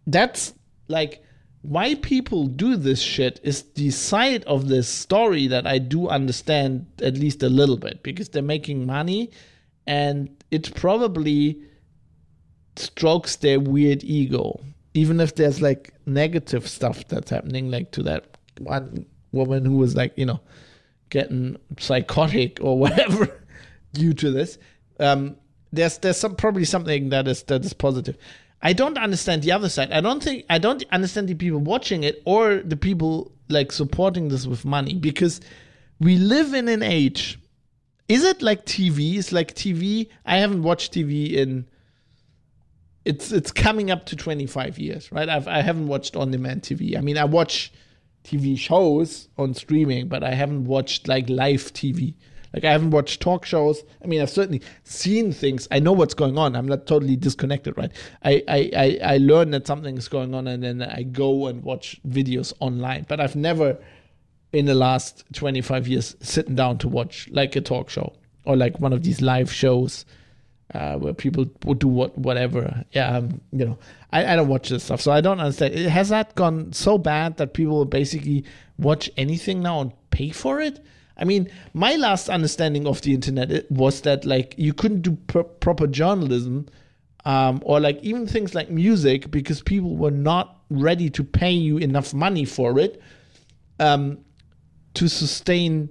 that's like why people do this shit is the side of this story that I do understand at least a little bit because they're making money, and it probably strokes their weird ego, even if there's like negative stuff that's happening, like to that one woman who was like, you know, getting psychotic or whatever (laughs) due to this. Um, there's there's some probably something that is that is positive. I don't understand the other side. I don't think I don't understand the people watching it or the people like supporting this with money because we live in an age. Is it like TV? Is like TV? I haven't watched TV in. It's it's coming up to twenty five years, right? I've I haven't watched on demand TV. I mean, I watch TV shows on streaming, but I haven't watched like live TV. Like I haven't watched talk shows. I mean, I've certainly seen things. I know what's going on. I'm not totally disconnected, right? I I I, I learn that something is going on, and then I go and watch videos online. But I've never, in the last 25 years, sitting down to watch like a talk show or like one of these live shows. Uh, where people would do what whatever. Yeah, um, you know, I, I don't watch this stuff, so I don't understand. Has that gone so bad that people basically watch anything now and pay for it? I mean, my last understanding of the internet was that like you couldn't do pr- proper journalism um, or like even things like music because people were not ready to pay you enough money for it um, to sustain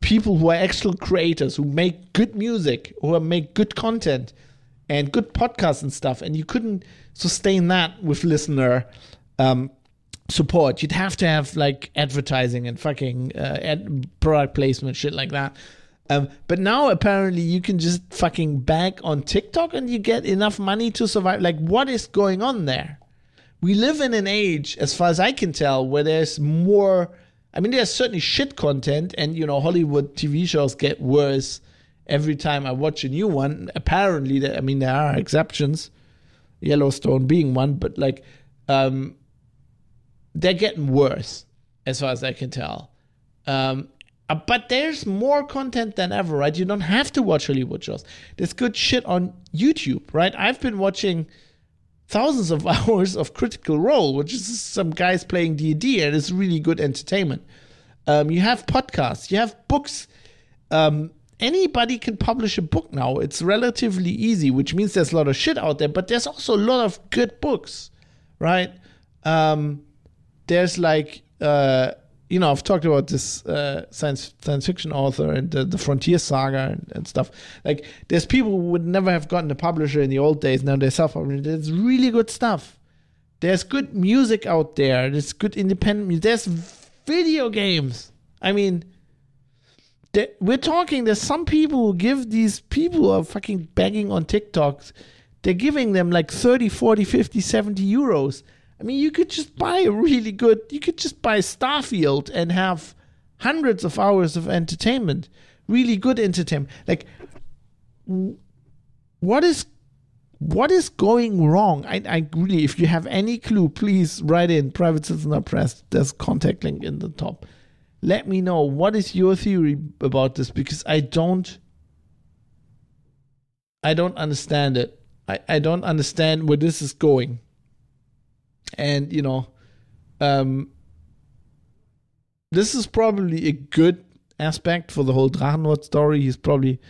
people who are actual creators who make good music who make good content and good podcasts and stuff. And you couldn't sustain that with listener um, support. You'd have to have like advertising and fucking uh, ad- product placement, shit like that. Um, but now apparently you can just fucking bag on TikTok and you get enough money to survive. Like, what is going on there? We live in an age, as far as I can tell, where there's more. I mean, there's certainly shit content, and you know, Hollywood TV shows get worse every time I watch a new one. Apparently, I mean, there are exceptions, Yellowstone being one, but like, um, they're getting worse, as far as I can tell. Um, uh, but there's more content than ever, right? You don't have to watch Hollywood shows. There's good shit on YouTube, right? I've been watching thousands of (laughs) hours of Critical Role, which is some guys playing D&D, and it's really good entertainment. Um, you have podcasts, you have books. Um, anybody can publish a book now. It's relatively easy, which means there's a lot of shit out there, but there's also a lot of good books, right? Um, there's like uh, you know I've talked about this uh, science science fiction author and the, the Frontier Saga and, and, stuff. Like there's people who would never have gotten a publisher in the old days. Now they're self-published. There's really good stuff. There's good music out there. There's good independent music. There's video games. I mean, we're talking. There's some people who give these people who are fucking begging on TikToks. They're giving them like 30, 40, 50, 70 euros I mean, you could just buy a really good, you could just buy Starfield and have hundreds of hours of entertainment, really good entertainment. Like, what is what is going wrong? I, I really, if you have any clue, please write in private citizen press. There's contact link in the top. Let me know what is your theory about this because I don't, I don't understand it. I, I don't understand where this is going and you know um this is probably a good aspect for the whole Drachenlord story. He's probably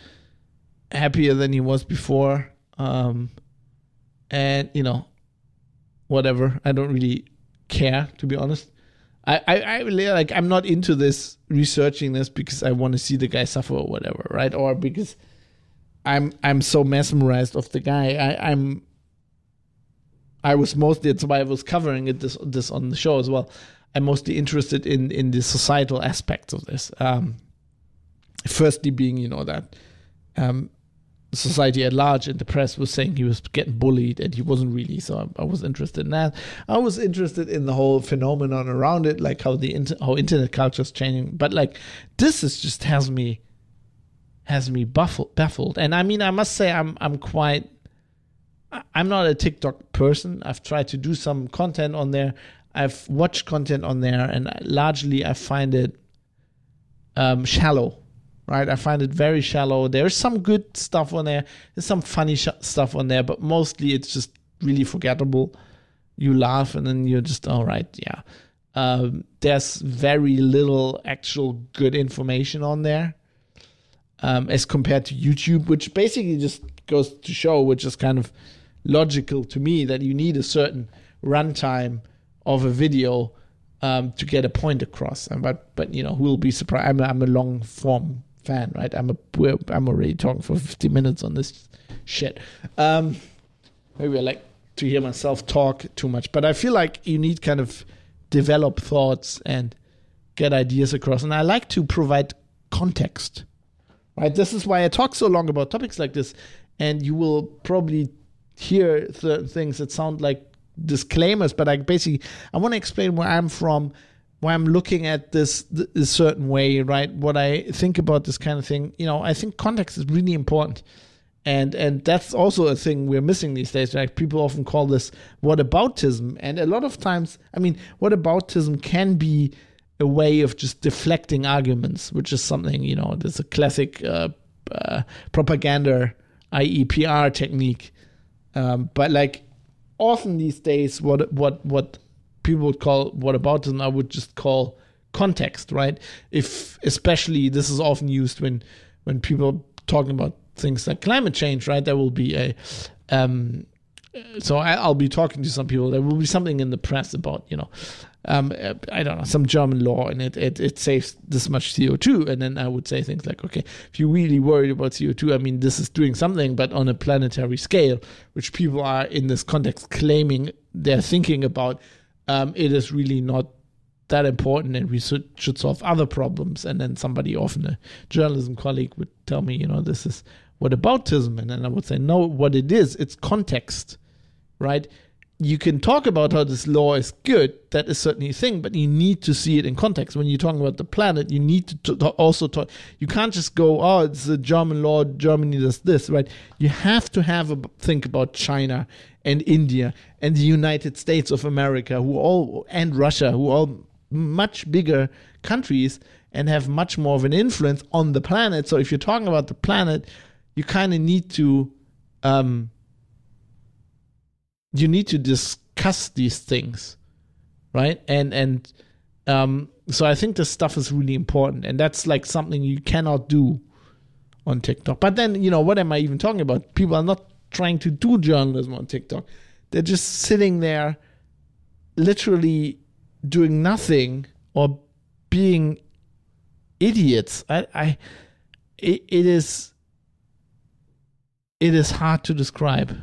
happier than he was before. Um, and you know, whatever. I don't really care to be honest. I, I, I really like I'm not into this researching this because I want to see the guy suffer or whatever, right? Or because I'm I'm so mesmerized of the guy. I, I'm I was mostly that's why I was covering it this this on the show as well. I'm mostly interested in in the societal aspects of this. Um, firstly, being you know that um, society at large and the press was saying he was getting bullied and he wasn't really. So I, I, was interested in that. I was interested in the whole phenomenon around it, like how the inter- how internet culture is changing. But like this is just has me has me baffled baffled. And I mean, I must say I'm I'm quite I'm not a TikTok person. I've tried to do some content on there. I've watched content on there, and largely I find it um, shallow. Right, I find it very shallow. There's some good stuff on there. There's some funny sh- stuff on there, but mostly it's just really forgettable. You laugh, and then you're just all right. Yeah, um, there's very little actual good information on there um, as compared to YouTube, which basically just goes to show, which is kind of logical to me that you need a certain runtime of a video um, to get a point across. But but you know who will be surprised? I'm a, I'm a long form fan, right? I'm a I'm already talking for 50 minutes on this shit. Um, maybe we're like to hear myself talk too much. But I feel like you need kind of develop thoughts and get ideas across. And I like to provide context. Right? This is why I talk so long about topics like this. And you will probably hear certain things that sound like disclaimers, but I basically I want to explain where I'm from, why I'm looking at this a certain way, right? What I think about this kind of thing. You know, I think context is really important and and that's also a thing we're missing these days like people often call this whataboutism and a lot of times i mean whataboutism can be a way of just deflecting arguments which is something you know there's a classic uh, uh, propaganda i.e pr technique um, but like often these days what what what people would call whataboutism i would just call context right if especially this is often used when when people talking about things like climate change, right? There will be a um, so I, will be talking to some people. There will be something in the press about, you know, um, I don't know, some German law, and it, it it saves this much CO two. And then I would say things like, okay, if you're really worried about CO two, I mean, this is doing something, but on a planetary scale, which people are in this context claiming they're thinking about. Um, it is really not that important and we should, should solve other problems. And then somebody, often a journalism colleague, would tell me, you know, this is whataboutism? And then I would say, no, what it is, it's context, right? You can talk about how this law is good, that is certainly a thing, but you need to see it in context. When you're talking about the planet, you need to t- also talk. You can't just go, oh, it's a German law, Germany does this, right? You have to have a think about China and India and the United States of America, who all and Russia, who are much bigger countries and have much more of an influence on the planet. So if you're talking about the planet, you kind of need to um, you need to discuss these things right? And and um, so i think this stuff is really important and that's like something you cannot do on tiktok. But then you know what am i even talking about? People are not trying to do journalism on tiktok. They're just sitting there literally doing nothing or being idiots. I i it, it is it is hard to describe.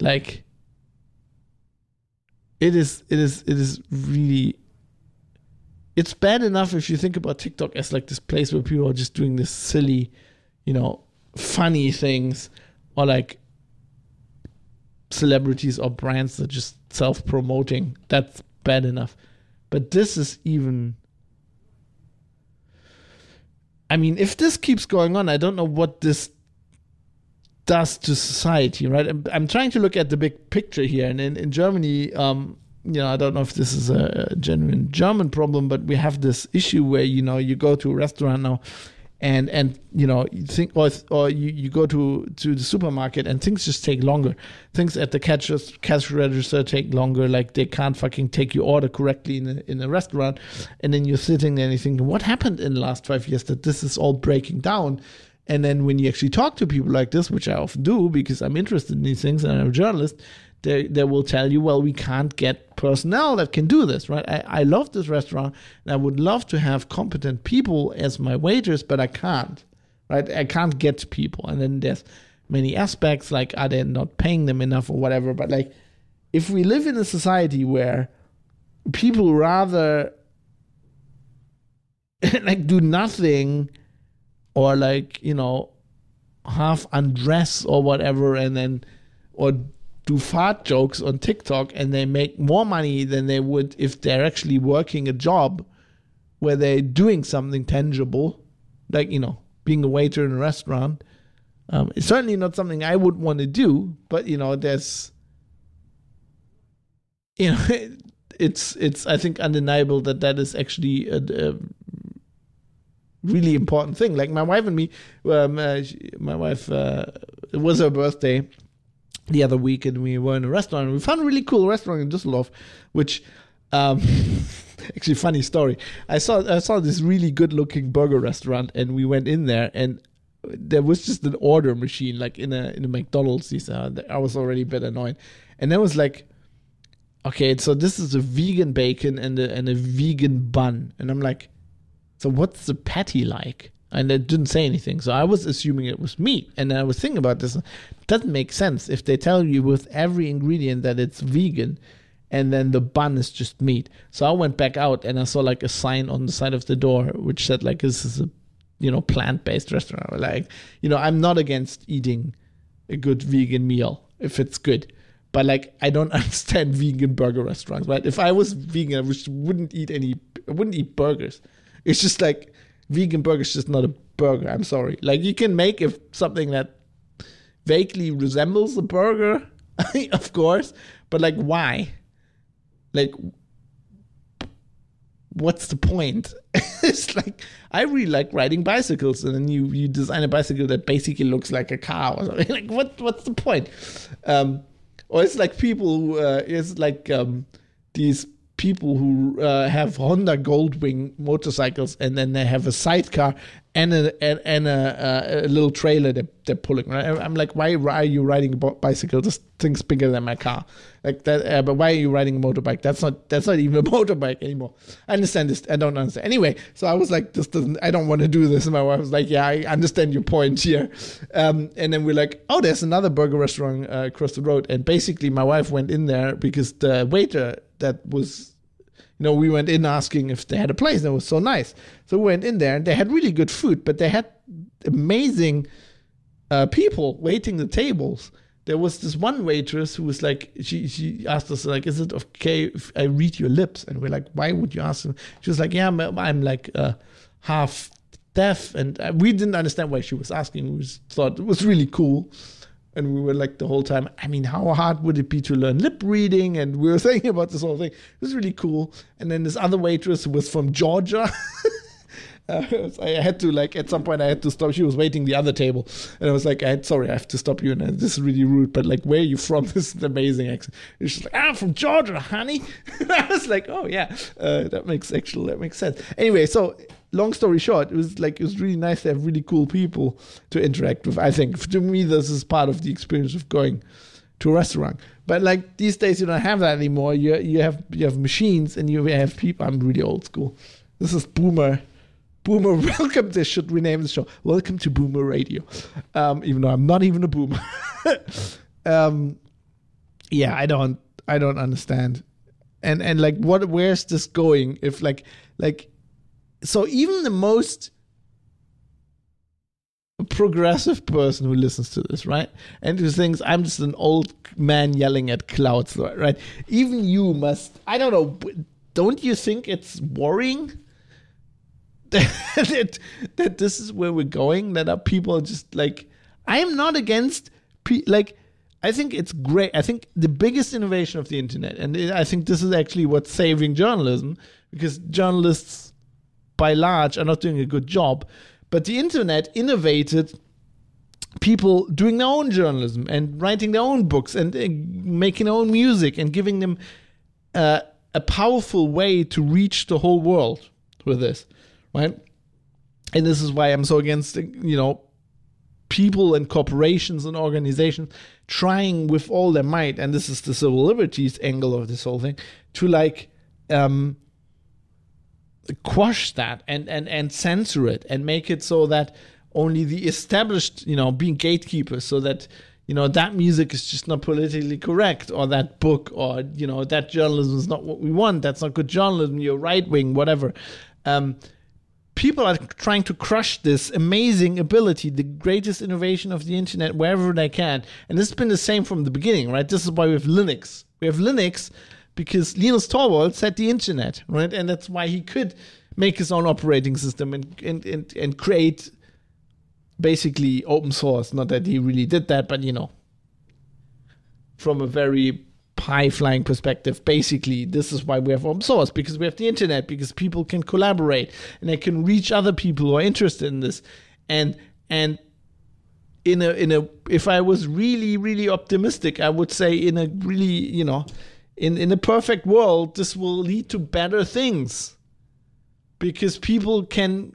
Like it is it is it is really it's bad enough if you think about TikTok as like this place where people are just doing this silly, you know, funny things or like celebrities or brands that just self promoting. That's bad enough. But this is even I mean, if this keeps going on, I don't know what this does to society, right? I'm, I'm, trying to look at the big picture here, and in, in Germany, um, you know, I don't know if this is a, genuine German problem, but we have this issue where you know you go to a restaurant now, and and you know you think or or you, you go to to the supermarket and things just take longer. Things at the cash cash register take longer. Like they can't fucking take your order correctly in a, in a restaurant, and then you're sitting there and you think, what happened in the last five years that this is all breaking down? And then when you actually talk to people like this, which I often do because I'm interested in these things and I'm a journalist, they, they will tell you, well, we can't get personnel that can do this, right? I, I love this restaurant and I would love to have competent people as my waiters, but I can't, right? I can't get people. And then there's many aspects like, are they not paying them enough or whatever? But like, if we live in a society where people rather (laughs) like do nothing or like you know half undress or whatever and then or do fart jokes on TikTok and they make more money than they would if they're actually working a job where they're doing something tangible like you know being a waiter in a restaurant. Um, it's certainly not something I would want to do but you know there's you know (laughs) it's it's I think undeniable that that is actually a, a really important thing. Like my wife and me, um, uh, she, my wife, uh, it was her birthday the other week, and we were in a restaurant. We found a really cool restaurant in Düsseldorf, which. Um, (laughs) actually, funny story. I saw I saw this really good looking burger restaurant, and we went in there, and there was just an order machine, like in a in a McDonald's. Uh, I was already a bit annoyed, and then was like, okay, so this is a vegan bacon and a and a vegan bun, and I'm like, so what's the patty like? and it didn't say anything. So I was assuming it was meat, and I was thinking about this. It doesn't make sense if they tell you with every ingredient that it's vegan, and then the bun is just meat. So I went back out and I saw like a sign on the side of the door which said like this is a you know plant based restaurant. Like you know I'm not against eating a good vegan meal if it's good. But like I don't (laughs) understand vegan burger restaurants, right? If I was vegan, I wouldn't eat any I wouldn't eat burgers. It's just like vegan burger is just not a burger. I'm sorry. Like you can make if something that vaguely resembles a burger, (laughs) of course, but like why? Like what's the point? (laughs) it's like I really like riding bicycles, and then you you design a bicycle that basically looks like a car or something. (laughs) Like what what's the point? Um, or it's like people who uh, it's like um, these people who uh, have Honda Goldwing motorcycles and then they have a sidecar and a and, and a, a, little trailer that they're pulling. Right? I'm like, why are you riding a bicycle? This thing's bigger than my car. Like that. Uh, but why are you riding a motorbike? That's not that's not even a (laughs) motorbike anymore. I understand this. I don't understand. Anyway, so I was like, this doesn't. I don't want to do this. And my wife was like, yeah, I understand your point here. Um, and then we're like, oh, there's another burger restaurant uh, across the road. And basically, my wife went in there because the waiter that was you know, we went in asking if they had a place, and it was so nice. So we went in there, and they had really good food, but they had amazing uh, people waiting the tables. There was this one waitress who was like, she she asked us like, "Is it okay if I read your lips?" And we're like, "Why would you ask?" Them? She was like, "Yeah, I'm, I'm like uh, half deaf," and uh, we didn't understand why she was asking. We thought it was really cool and we were like the whole time i mean how hard would it be to learn lip reading? And we were (laughs) thinking about this whole thing. It was really cool. And then this other waitress was from georgia (laughs) uh, (laughs) I had to like at some point I had to stop. She was waiting the other table, and I was like, I, "Sorry, I have to stop you." And this is really rude, but like, where are you from? (laughs) This is amazing accent. And she's like, "I'm from Georgia, honey." (laughs) I was like, "Oh yeah, uh, that makes actually that makes sense." Anyway, so long story short, it was like it was really nice to have really cool people to interact with. I think to me, this is part of the experience of going to a restaurant. But like these days, you don't have that anymore. You you have you have machines and you have people. I'm really old school. This is boomer. Boomer, (laughs) welcome. This should rename the show. Welcome to Boomer Radio. Um, even though I'm not even a boomer. (laughs) um, yeah, I don't, I don't understand. And and like, what? Where's this going? If like, like so even the most progressive person who listens to this, right? And who thinks I'm just an old man yelling at clouds, right? Even you must, I don't know, don't you think it's worrying (laughs) that, that this is where we're going? That are people are just like, I am not against, like, I think it's great. I think the biggest innovation of the internet, and I think this is actually what's saving journalism, because journalists by large are not doing a good job. But the internet innovated people doing their own journalism and writing their own books and uh, making their own music and giving them uh, a powerful way to reach the whole world with this, right? And this is why I'm so against, you know, people and corporations and organizations trying with all their might, and this is the civil liberties angle of this whole thing, to like um, quash that and, and, and censor it and make it so that only the established, you know, being gatekeepers so that, you know, that music is just not politically correct or that book or, you know, that journalism is not what we want. That's not good journalism. You're right wing, whatever. Um, people are trying to crush this amazing ability, the greatest innovation of the internet wherever they can. And this has been the same from the beginning, right? This is why we have Linux. We have Linux because Linus Torvalds had the internet, right? And that's why he could make his own operating system and and and, and create basically open source. Not that he really did that, but you know, from a very high flying perspective, basically, this is why we have open source because we have the internet, because people can collaborate and they can reach other people who are interested in this. And and in a in a if I was really, really optimistic, I would say in a really, you know, in in a perfect world this will lead to better things. Because people can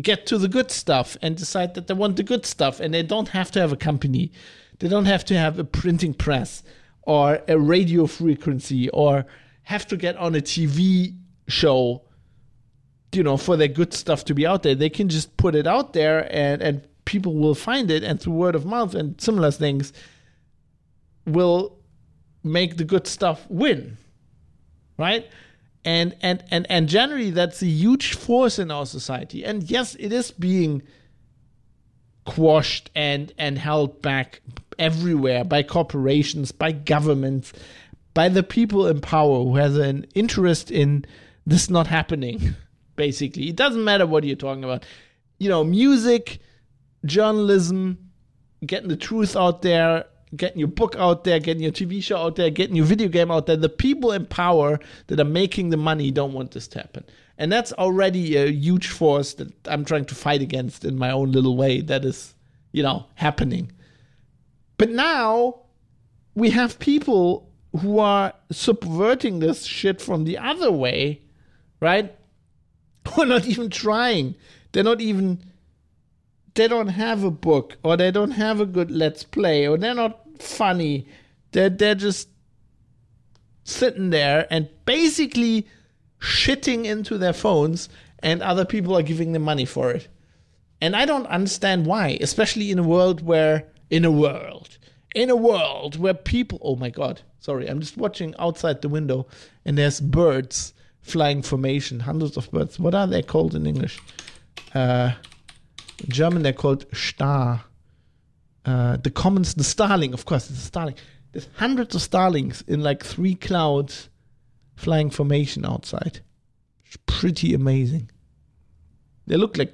get to the good stuff and decide that they want the good stuff and they don't have to have a company. They don't have to have a printing press or a radio frequency or have to get on a TV show you know, for their good stuff to be out there. They can just put it out there and, and people will find it and through word of mouth and similar things will make the good stuff win. Right? And and and and generally that's a huge force in our society. And yes, it is being quashed and and held back everywhere by corporations, by governments, by the people in power who has an interest in this not happening. (laughs) Basically, it doesn't matter what you're talking about. You know, music, journalism, getting the truth out there, getting your book out there, getting your TV show out there, getting your video game out there. The people in power that are making the money don't want this to happen. And that's already a huge force that I'm trying to fight against in my own little way that is, you know, happening. But now we have people who are subverting this shit from the other way, right? (laughs) Who are not even trying. They're not even they don't have a book or they don't have a good let's play or they're not funny. They're they're just sitting there and basically shitting into their phones and other people are giving them money for it. And I don't understand why, especially in a world where in a world in a world where people oh my god, sorry, I'm just watching outside the window and there's birds flying formation, hundreds of birds. What are they called in English? Uh in German, they're called Star. Uh, the commons, the starling, of course, it's a starling. There's hundreds of starlings in like three clouds flying formation outside. It's pretty amazing. They look like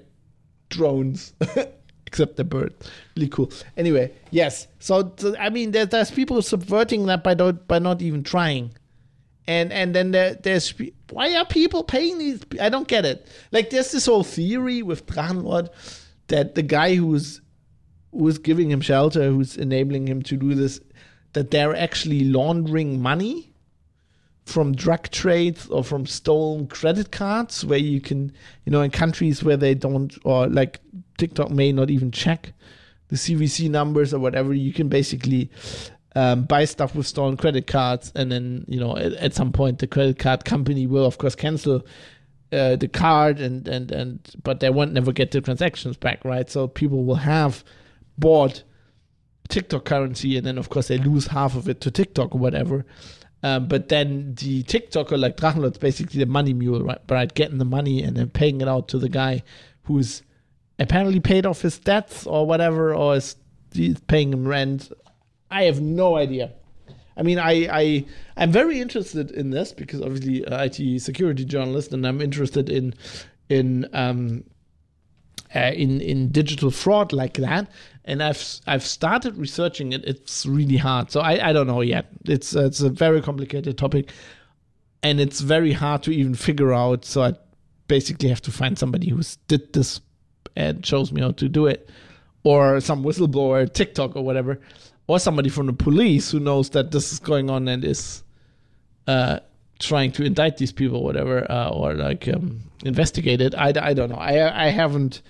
drones, (laughs) except the bird. Really cool. Anyway, yes. So, so I mean, there, there's people subverting that by not by not even trying and and then there, there's why are people paying these i don't get it like there's this whole theory with drachenlord that the guy who's who's giving him shelter, who's enabling him to do this, that they're actually laundering money from drug trades or from stolen credit cards where you can you know in countries where they don't or like TikTok may not even check the CVC numbers or whatever you can basically um, buy stuff with stolen credit cards and then you know at, at, some point the credit card company will of course cancel uh, the card and and and but they won't never get the transactions back, right? So people will have bought TikTok currency and then of course they lose half of it to TikTok or whatever. Um, but then the TikToker like Drachenlord's basically the money mule, right? Right, getting the money and then paying it out to the guy who's apparently paid off his debts or whatever, or is paying him rent. I have no idea. I mean, I, I I'm very interested in this because obviously uh, IT security journalist, and I'm interested in in um, uh, in in digital fraud like that. And I've I've started researching it. It's really hard, so I, I don't know yet. It's uh, it's a very complicated topic, and it's very hard to even figure out. So I basically have to find somebody who's did this and shows me how to do it, or some whistleblower, TikTok or whatever or somebody from the police who knows that this is going on and is uh, trying to indict these people, or whatever, uh, or like um, investigate it. I, I don't know. I I haven't.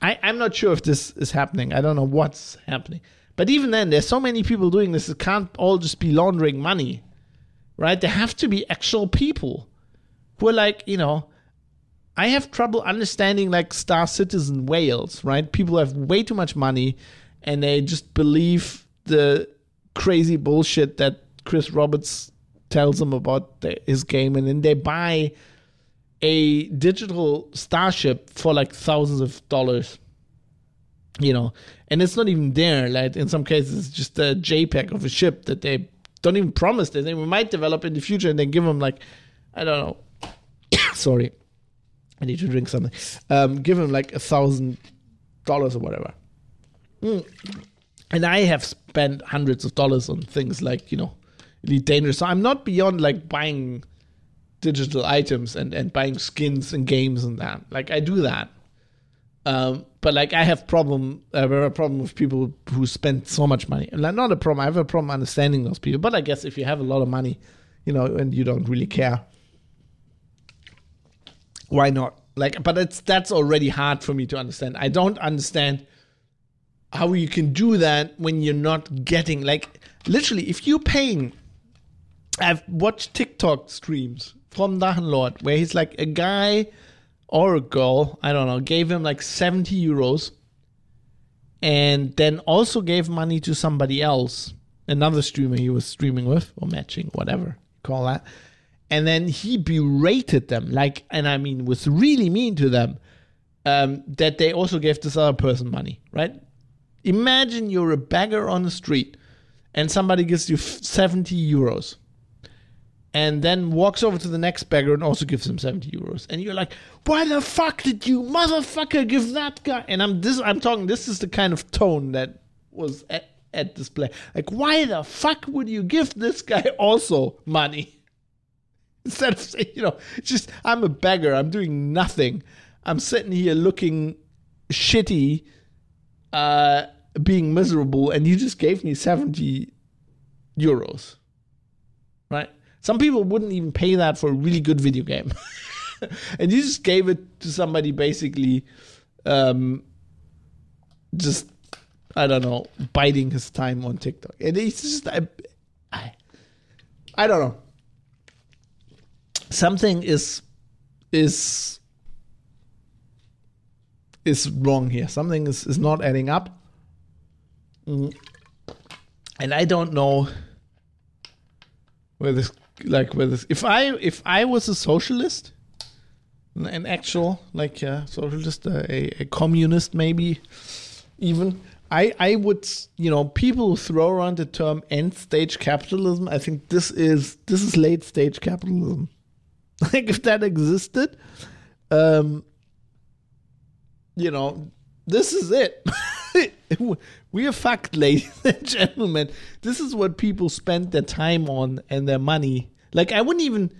I I'm not sure if this is happening. I don't know what's happening. But even then, there's so many people doing this. It can't all just be laundering money, right? There have to be actual people who are like, you know, I have trouble understanding like Star Citizen whales, right? People have way too much money and they just believe the crazy bullshit that Chris Roberts tells them about the, his game, and then they buy a digital starship for like thousands of dollars. You know, and it's not even there. Like in some cases, it's just a JPEG of a ship that they don't even promise that they might develop in the future, and they give them like, I don't know. (coughs) Sorry, I need to drink something. Um, give him like a thousand dollars or whatever. Mm and I have spent hundreds of dollars on things like you know Elite Dangerous. So I'm not beyond like buying digital items and and buying skins and games and that. Like I do that. Um, but like I have problem, I have a problem with people who spend so much money. Like not a problem. I have a problem understanding those people. But I guess if you have a lot of money, you know, and you don't really care, why not? Like, but it's that's already hard for me to understand. I don't understand how you can do that when you're not getting like literally if you're paying I've watched TikTok streams from Lord where he's like a guy or a girl, I don't know, gave him like 70 euros and then also gave money to somebody else, another streamer he was streaming with or matching, whatever you call that. And then he berated them, like, and I mean, was really mean to them um, that they also gave this other person money, right? Imagine you're a beggar on the street and somebody gives you 70 euros and then walks over to the next beggar and also gives him 70 euros. And you're like why the fuck did you motherfucker give that guy? And i'm this i'm talking this is the kind of tone that was at, at display. Like why the fuck would you give this guy (laughs) also money (laughs) instead of saying you know just i'm a beggar i'm doing nothing i'm sitting here looking shitty uh being miserable and you just gave me 70 euros right some people wouldn't even pay that for a really good video game. (laughs) and you just gave it to somebody basically um, just I don't know, biding his time on TikTok. And it's just I, I, I don't know. Something is is is wrong here. Something is, is not adding up. Mm. And I don't know where this like with if I if I was a socialist, an actual like a socialist, a, a communist maybe, even I I would you know people throw around the term end stage capitalism. I think this is this is late stage capitalism. (laughs) Like if that existed, um, you know, this is it. (laughs) we are fucked, (laughs) ladies and gentlemen. This is what people spend their time on and their money. Like I wouldn't even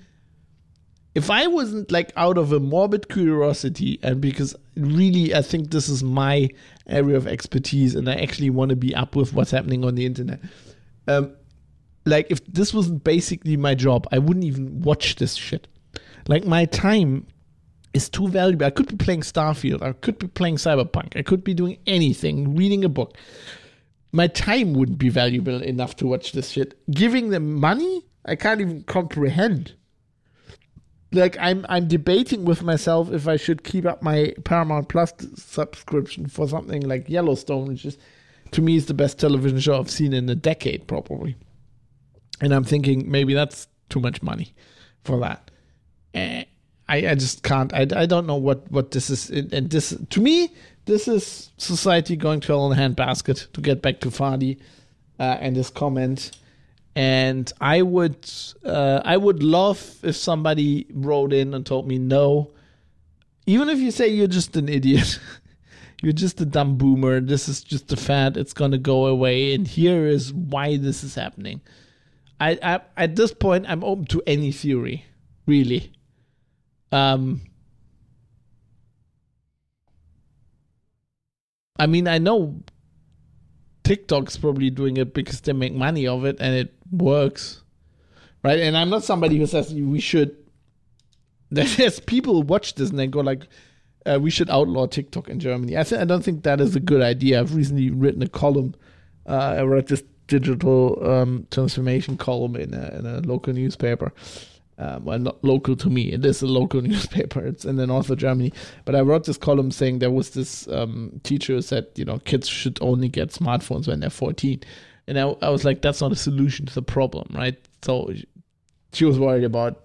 if I wasn't like out of a morbid curiosity and because really I think this is my area of expertise and I actually want to be up with what's happening on the internet. Um like if this wasn't basically my job, I wouldn't even watch this shit. Like my time is too valuable. I could be playing Starfield. I could be playing Cyberpunk. I could be doing anything, reading a book. My time wouldn't be valuable enough to watch this shit. Giving them money, I can't even comprehend. Like I'm, I'm debating with myself if I should keep up my Paramount Plus subscription for something like Yellowstone, which is, to me, is the best television show I've seen in a decade, probably. And I'm thinking maybe that's too much money for that. Eh, I, I just can't. I, I don't know what, what this is. And this, to me, this is society going to hell in a handbasket, to get back to Fadi uh, and his comment. And I would, uh, I would love if somebody wrote in and told me no. Even if you say you're just an idiot, (laughs) you're just a dumb boomer. This is just a fad. It's gonna go away. And here is why this is happening. I, I at this point, I'm open to any theory, really. Um, I mean, I know TikTok's probably doing it because they make money of it and it works, right? And I'm not somebody who says we should. (laughs) There's people watch this and they go like, uh, "We should outlaw TikTok in Germany." I th- I don't think that is a good idea. I've recently written a column. Uh, I wrote this digital um, transformation column in a, in a local newspaper um, well, not local to me. It is a local (laughs) newspaper. It's in the north of Germany. But I wrote this column saying there was this um, teacher who said, you know, kids should only get smartphones when they're 14. And I, I was like, that's not a solution to the problem, right? So she was worried about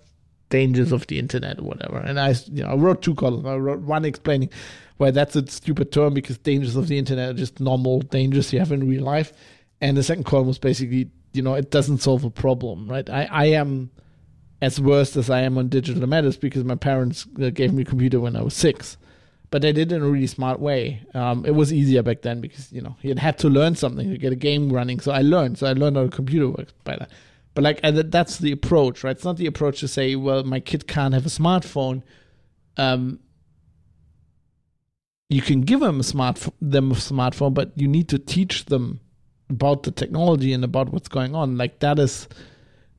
dangers of the internet or whatever. And I, you know, I wrote two columns. I wrote one explaining why that's a stupid term because dangers of the internet are just normal dangers you have in real life. And the second column was basically, you know, it doesn't solve a problem, right? I, I am as worst as I am on digital matters because my parents uh, gave me a computer when I was six. But they did it in a really smart way. Um, it was easier back then because, you know, you had to learn something to get a game running. So I learned. So I learned how a computer works by that. But like, that's the approach, right? It's not the approach to say, well, my kid can't have a smartphone. Um, you can give them a smart them a smartphone, but you need to teach them about the technology and about what's going on. Like that is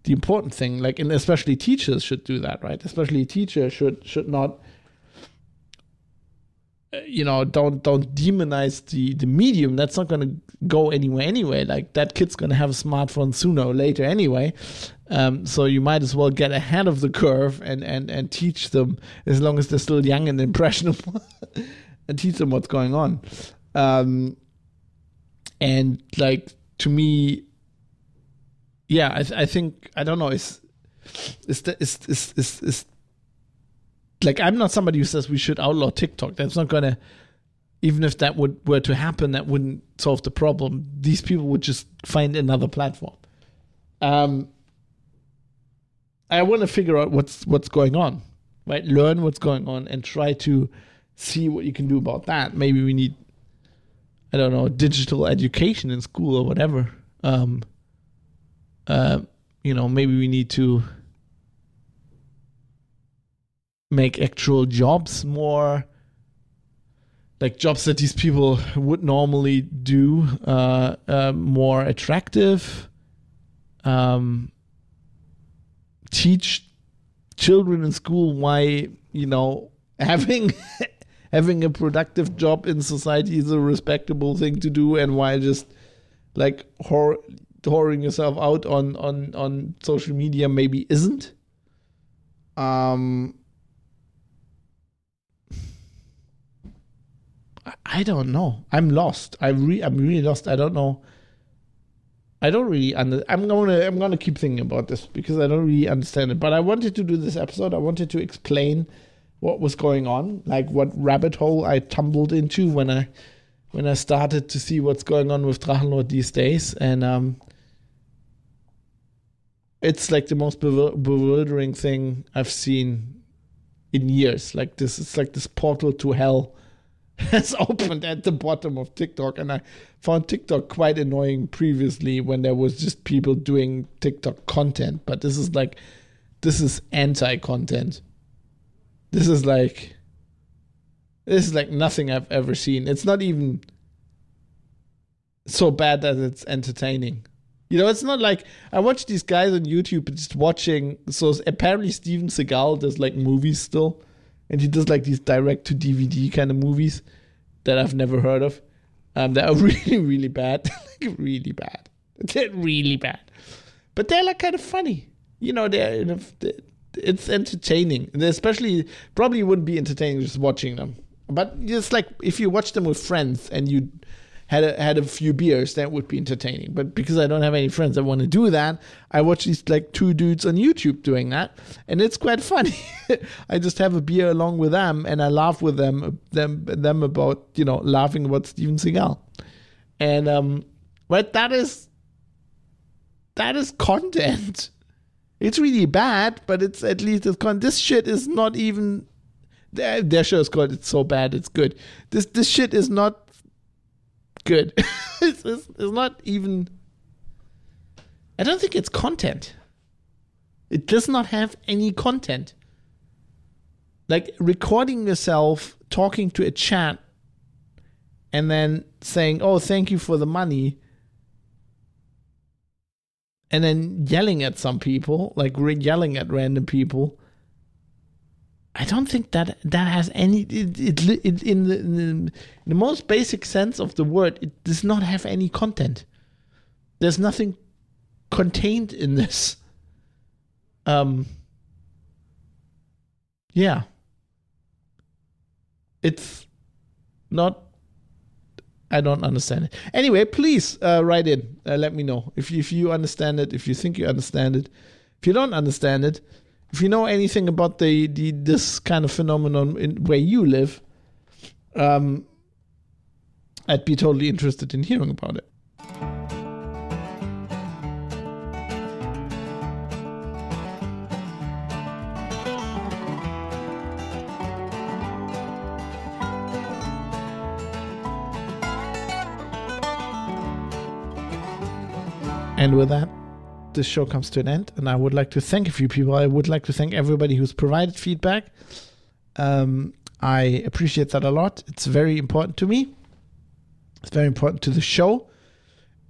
the important thing like and especially teachers should do that right? Especially teachers should should not uh, you know don't don't demonize the the medium. That's not going to go anywhere anyway. Like that kid's going to have a smartphone sooner or later anyway. Um, so you might as well get ahead of the curve and, and, and teach them as long as they're still young and impressionable (laughs) and teach them what's going on. Um, and like to me, yeah, I, th- I think I don't know. Is is is is is, is like I'm not somebody who says we should outlaw TikTok. That's not gonna. Even if that would were to happen, that wouldn't solve the problem. These people would just find another platform. Um, I want to figure out what's what's going on, right? Learn what's going on and try to see what you can do about that. Maybe we need, I don't know, digital education in school or whatever. Um, uh, you know, maybe we need to make actual jobs more like jobs that these people would normally do uh, uh, more attractive um, teach children in school why you know (laughs) having having a productive job in society is a respectable thing to do and why just like whore, whoring yourself out on on on social media maybe isn't um I don't know. I'm lost. I re- I'm really lost. I don't know. I don't really under. I'm gonna I'm gonna keep thinking about this because I don't really understand it. But I wanted to do this episode. I wanted to explain what was going on, like what rabbit hole I tumbled into when I when I started to see what's going on with Drachenlord these days, and um, it's like the most bewildering thing I've seen in years. Like this, it's like this portal to hell (laughs) has opened at the bottom of TikTok, and I found TikTok quite annoying previously when there was just people doing TikTok content. But this is like, this is anti-content. This is like, this is like nothing I've ever seen. It's not even so bad that it's entertaining. You know, it's not like I watch these guys on YouTube just watching. So apparently Steven Seagal does like movies still and he does like these direct to DVD kind of movies that I've never heard of. Um, that are (laughs) really, really bad, (laughs) like really bad. They're really bad, but they're like kind of funny. You know, they're it's entertaining. And especially probably wouldn't be entertaining just watching them, but just like if you watch them with friends and you had a, had a few beers, that would be entertaining. But because I don't have any friends that want to do that, I watch these like two dudes on YouTube doing that, and it's quite funny. (laughs) I just have a beer along with them, and I laugh with them them them about you know laughing about Steven Seagal, and um, but that is that is content. It's really bad, but it's at least it's con. This shit is not even. Their, show is called "It's So Bad It's Good." This this shit is not good. (laughs) it's, it's, it's not even. I don't think it's content. It does not have any content. Like recording yourself talking to a chat and then saying, Oh, thank you for the money. And then yelling at some people, like yelling at random people I don't think that that has any. It, it, it in, the, in, the, most basic sense of the word, it does not have any content. There's nothing contained in this. Um. Yeah. It's not. I don't understand it. Anyway, please uh, write in. Uh, let me know if if you understand it. If you think you understand it. If you don't understand it if you know anything about the, the this kind of phenomenon in where you live, um, I'd be totally interested in hearing about it. And with that, this show comes to an end, and I would like to thank a few people. I would like to thank everybody who's provided feedback. Um, I appreciate that a lot. It's very important to me. It's very important to the show.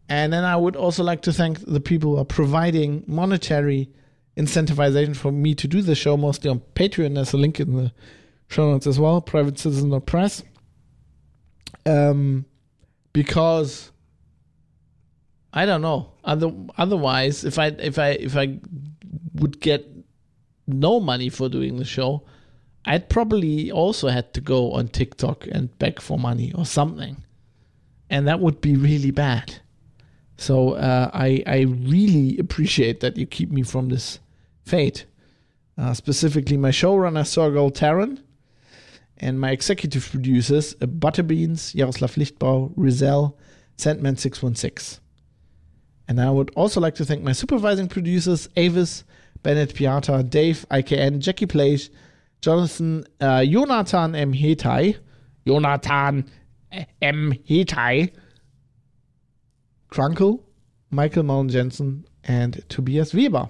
And then I would also like to thank the people who are providing monetary incentivization for me to do the show, mostly on Patreon. There's a link in the show notes as well, Private Citizen Press. Um, because I don't know. Other, otherwise, if I if I if I would get no money for doing the show, I'd probably also had to go on TikTok and beg for money or something. And that would be really bad. So uh, I, I really appreciate that you keep me from this fate. Uh, specifically, my showrunner, Sergol Taran, and my executive producers, uh, Butterbeans, Jaroslav Lichtbau, Rizal, Sandman616. And I would also like to thank my supervising producers, Avis, Bennett Piata, Dave, IKN, Jackie Plage, Jonathan, uh, Jonathan M. Hetai, Jonathan M. Hetai, Crunkle, Michael Mullen Jensen, and Tobias Weber.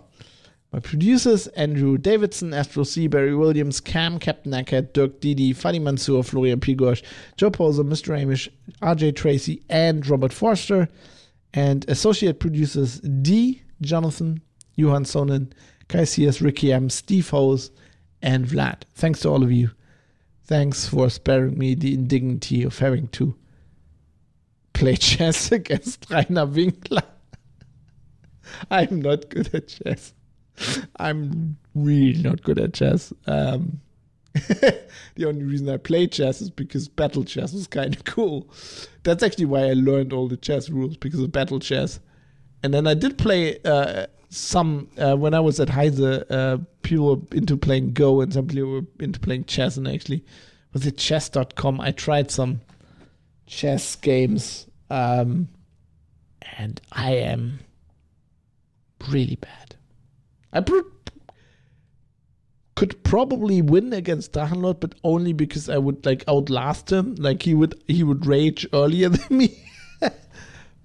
My producers Andrew Davidson, Astro C, Barry Williams, Cam, Captain Eckert, Dirk Didi, Fadi Mansour, Florian Pigosh, Joe Poser, Mr. Amish, RJ Tracy, and Robert Forster. And associate producers D, Jonathan, Johan Sonnen, Kai Sears, Ricky M, Steve Hose, and Vlad. Thanks to all of you. Thanks for sparing me the indignity of having to play (laughs) chess against Rainer Winkler. (laughs) I'm not good at chess. I'm really not good at chess. Um, (laughs) the only reason I play chess is because battle chess was kind of cool. That's actually why I learned all the chess rules because of battle chess. And then I did play uh, some uh, when I was at Heise. Uh, people were into playing Go, and some people were into playing chess. And actually, was it chess.com? I tried some chess games, um, and I am really bad. I pr- could probably win against Drachenlord, but only because I would like outlast him. Like he would he would rage earlier (laughs) than me.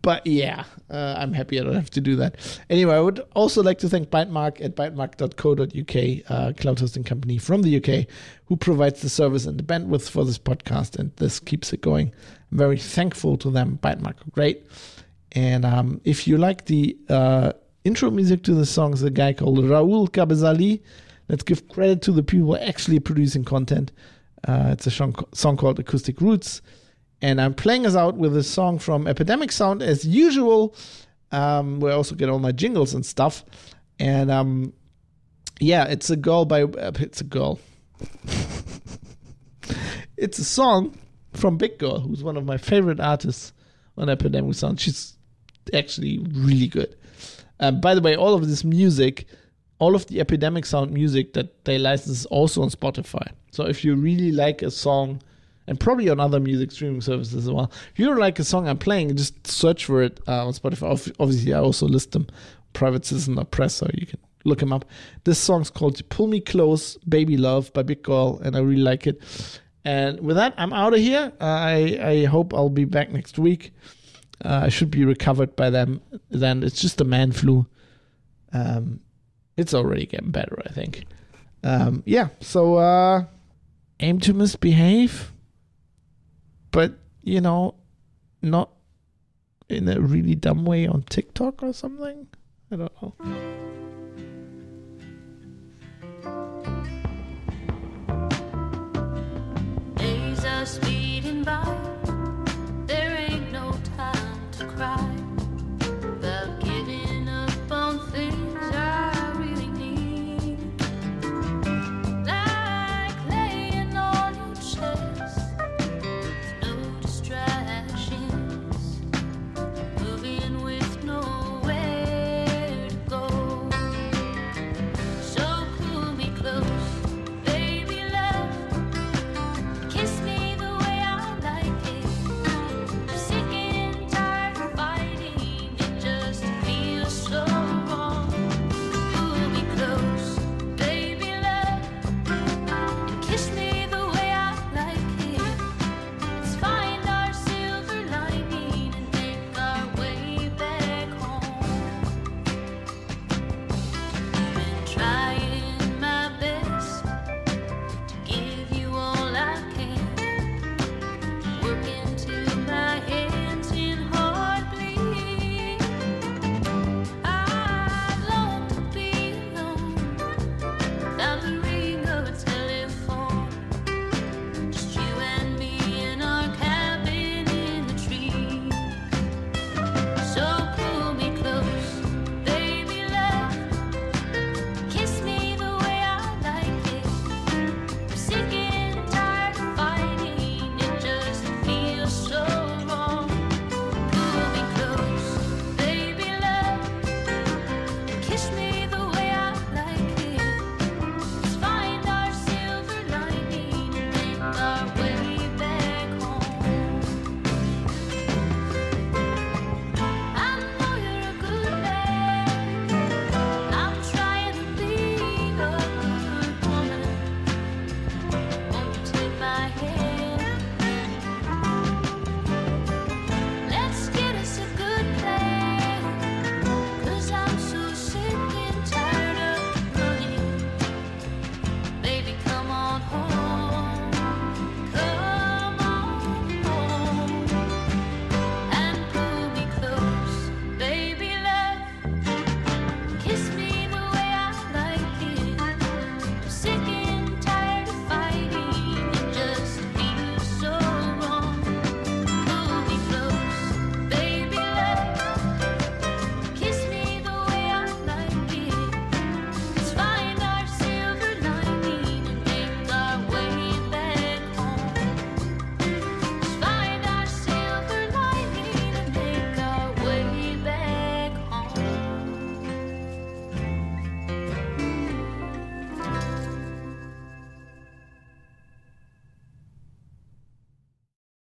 but yeah, uh, I'm happy I don't have to do that. Anyway, I would also like to thank Bytemark at bytemark.co.uk, uh, cloud hosting company from the UK, who provides the service and the bandwidth for this podcast, and this keeps it going. I'm very thankful to them. Bytemark great. And um, if you like the uh, intro music to the songs, a guy called Raul Cabezali. Let's give credit to the people actually producing content. Uh, it's a song, song called Acoustic Roots. And I'm playing us out with a song from Epidemic Sound as usual, um, where I also get all my jingles and stuff. And um, yeah, it's a girl by. Uh, it's a girl. (laughs) it's a song from Big Girl, who's one of my favorite artists on Epidemic Sound. She's actually really good. Um, by the way, all of this music, all of the Epidemic Sound music that they license is also on Spotify. So if you really like a song, and probably on other music streaming services as well, if you don't like a song I'm playing, just search for it uh, on Spotify. Obviously, I also list them, Private Citizen or Press, so you can look them up. This song's called "Pull Me Close, Baby Love" by Big Girl, and I really like it. And with that, I'm out of here. I I hope I'll be back next week. Uh, I should be recovered by then. Then it's just a man flu. Um, it's already getting better, I think. Um, yeah. So uh, aim to misbehave, but you know, not in a really dumb way on TikTok or something. I don't know. Days are speeding by.